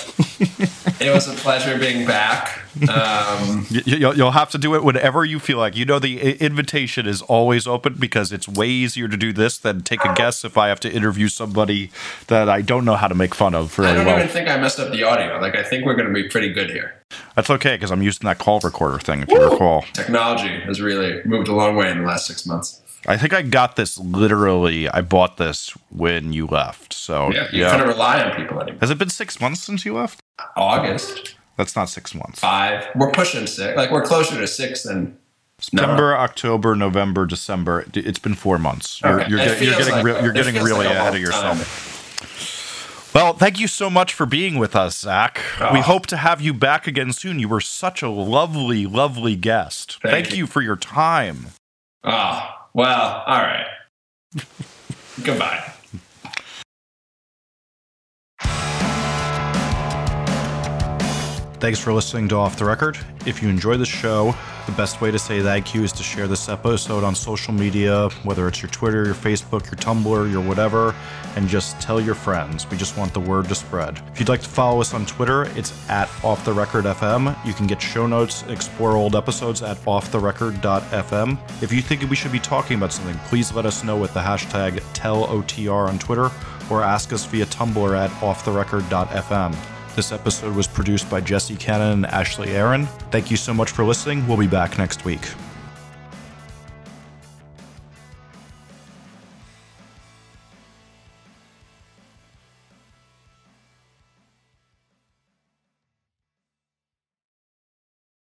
it was a pleasure being back. Um, You, you'll have to do it whenever you feel like. You know, the invitation is always open because it's way easier to do this than take a guess if I have to interview somebody that I don't know how to make fun of I don't well. even think I messed up the audio. Like, I think we're going to be pretty good here. That's okay because I'm using that call recorder thing. If you recall, Technology has really moved a long way in the last six months. I think I got this literally. I bought this when you left. So Yeah, you yeah. couldn't rely on people anymore. Has it been six months since you left? August, That's not six months. five. We're pushing six. Like, we're closer to six than. September, October, November, December. It's been four months. You're, Okay. you're, get- you're getting like re- you're getting really like ahead of yourself. Well, thank you so much for being with us, Zack. Oh. We hope to have you back again soon. You were such a lovely, lovely guest. Thank Thank, you. you for your time. Oh, well, all right. Goodbye. Thanks for listening to Off the Record. If you enjoy the show, the best way to say thank you is to share this episode on social media, whether it's your Twitter, your Facebook, your Tumblr, your whatever, and just tell your friends. We just want the word to spread. If you'd like to follow us on Twitter, it's at Off the Record FM. You can get show notes, explore old episodes at offtherecord.fm. If you think we should be talking about something, please let us know with the hashtag TellOTR on Twitter or ask us via Tumblr at offtherecord.fm. This episode was produced by Jesse Cannon and Ashley Aaron. Thank you so much for listening. We'll be back next week.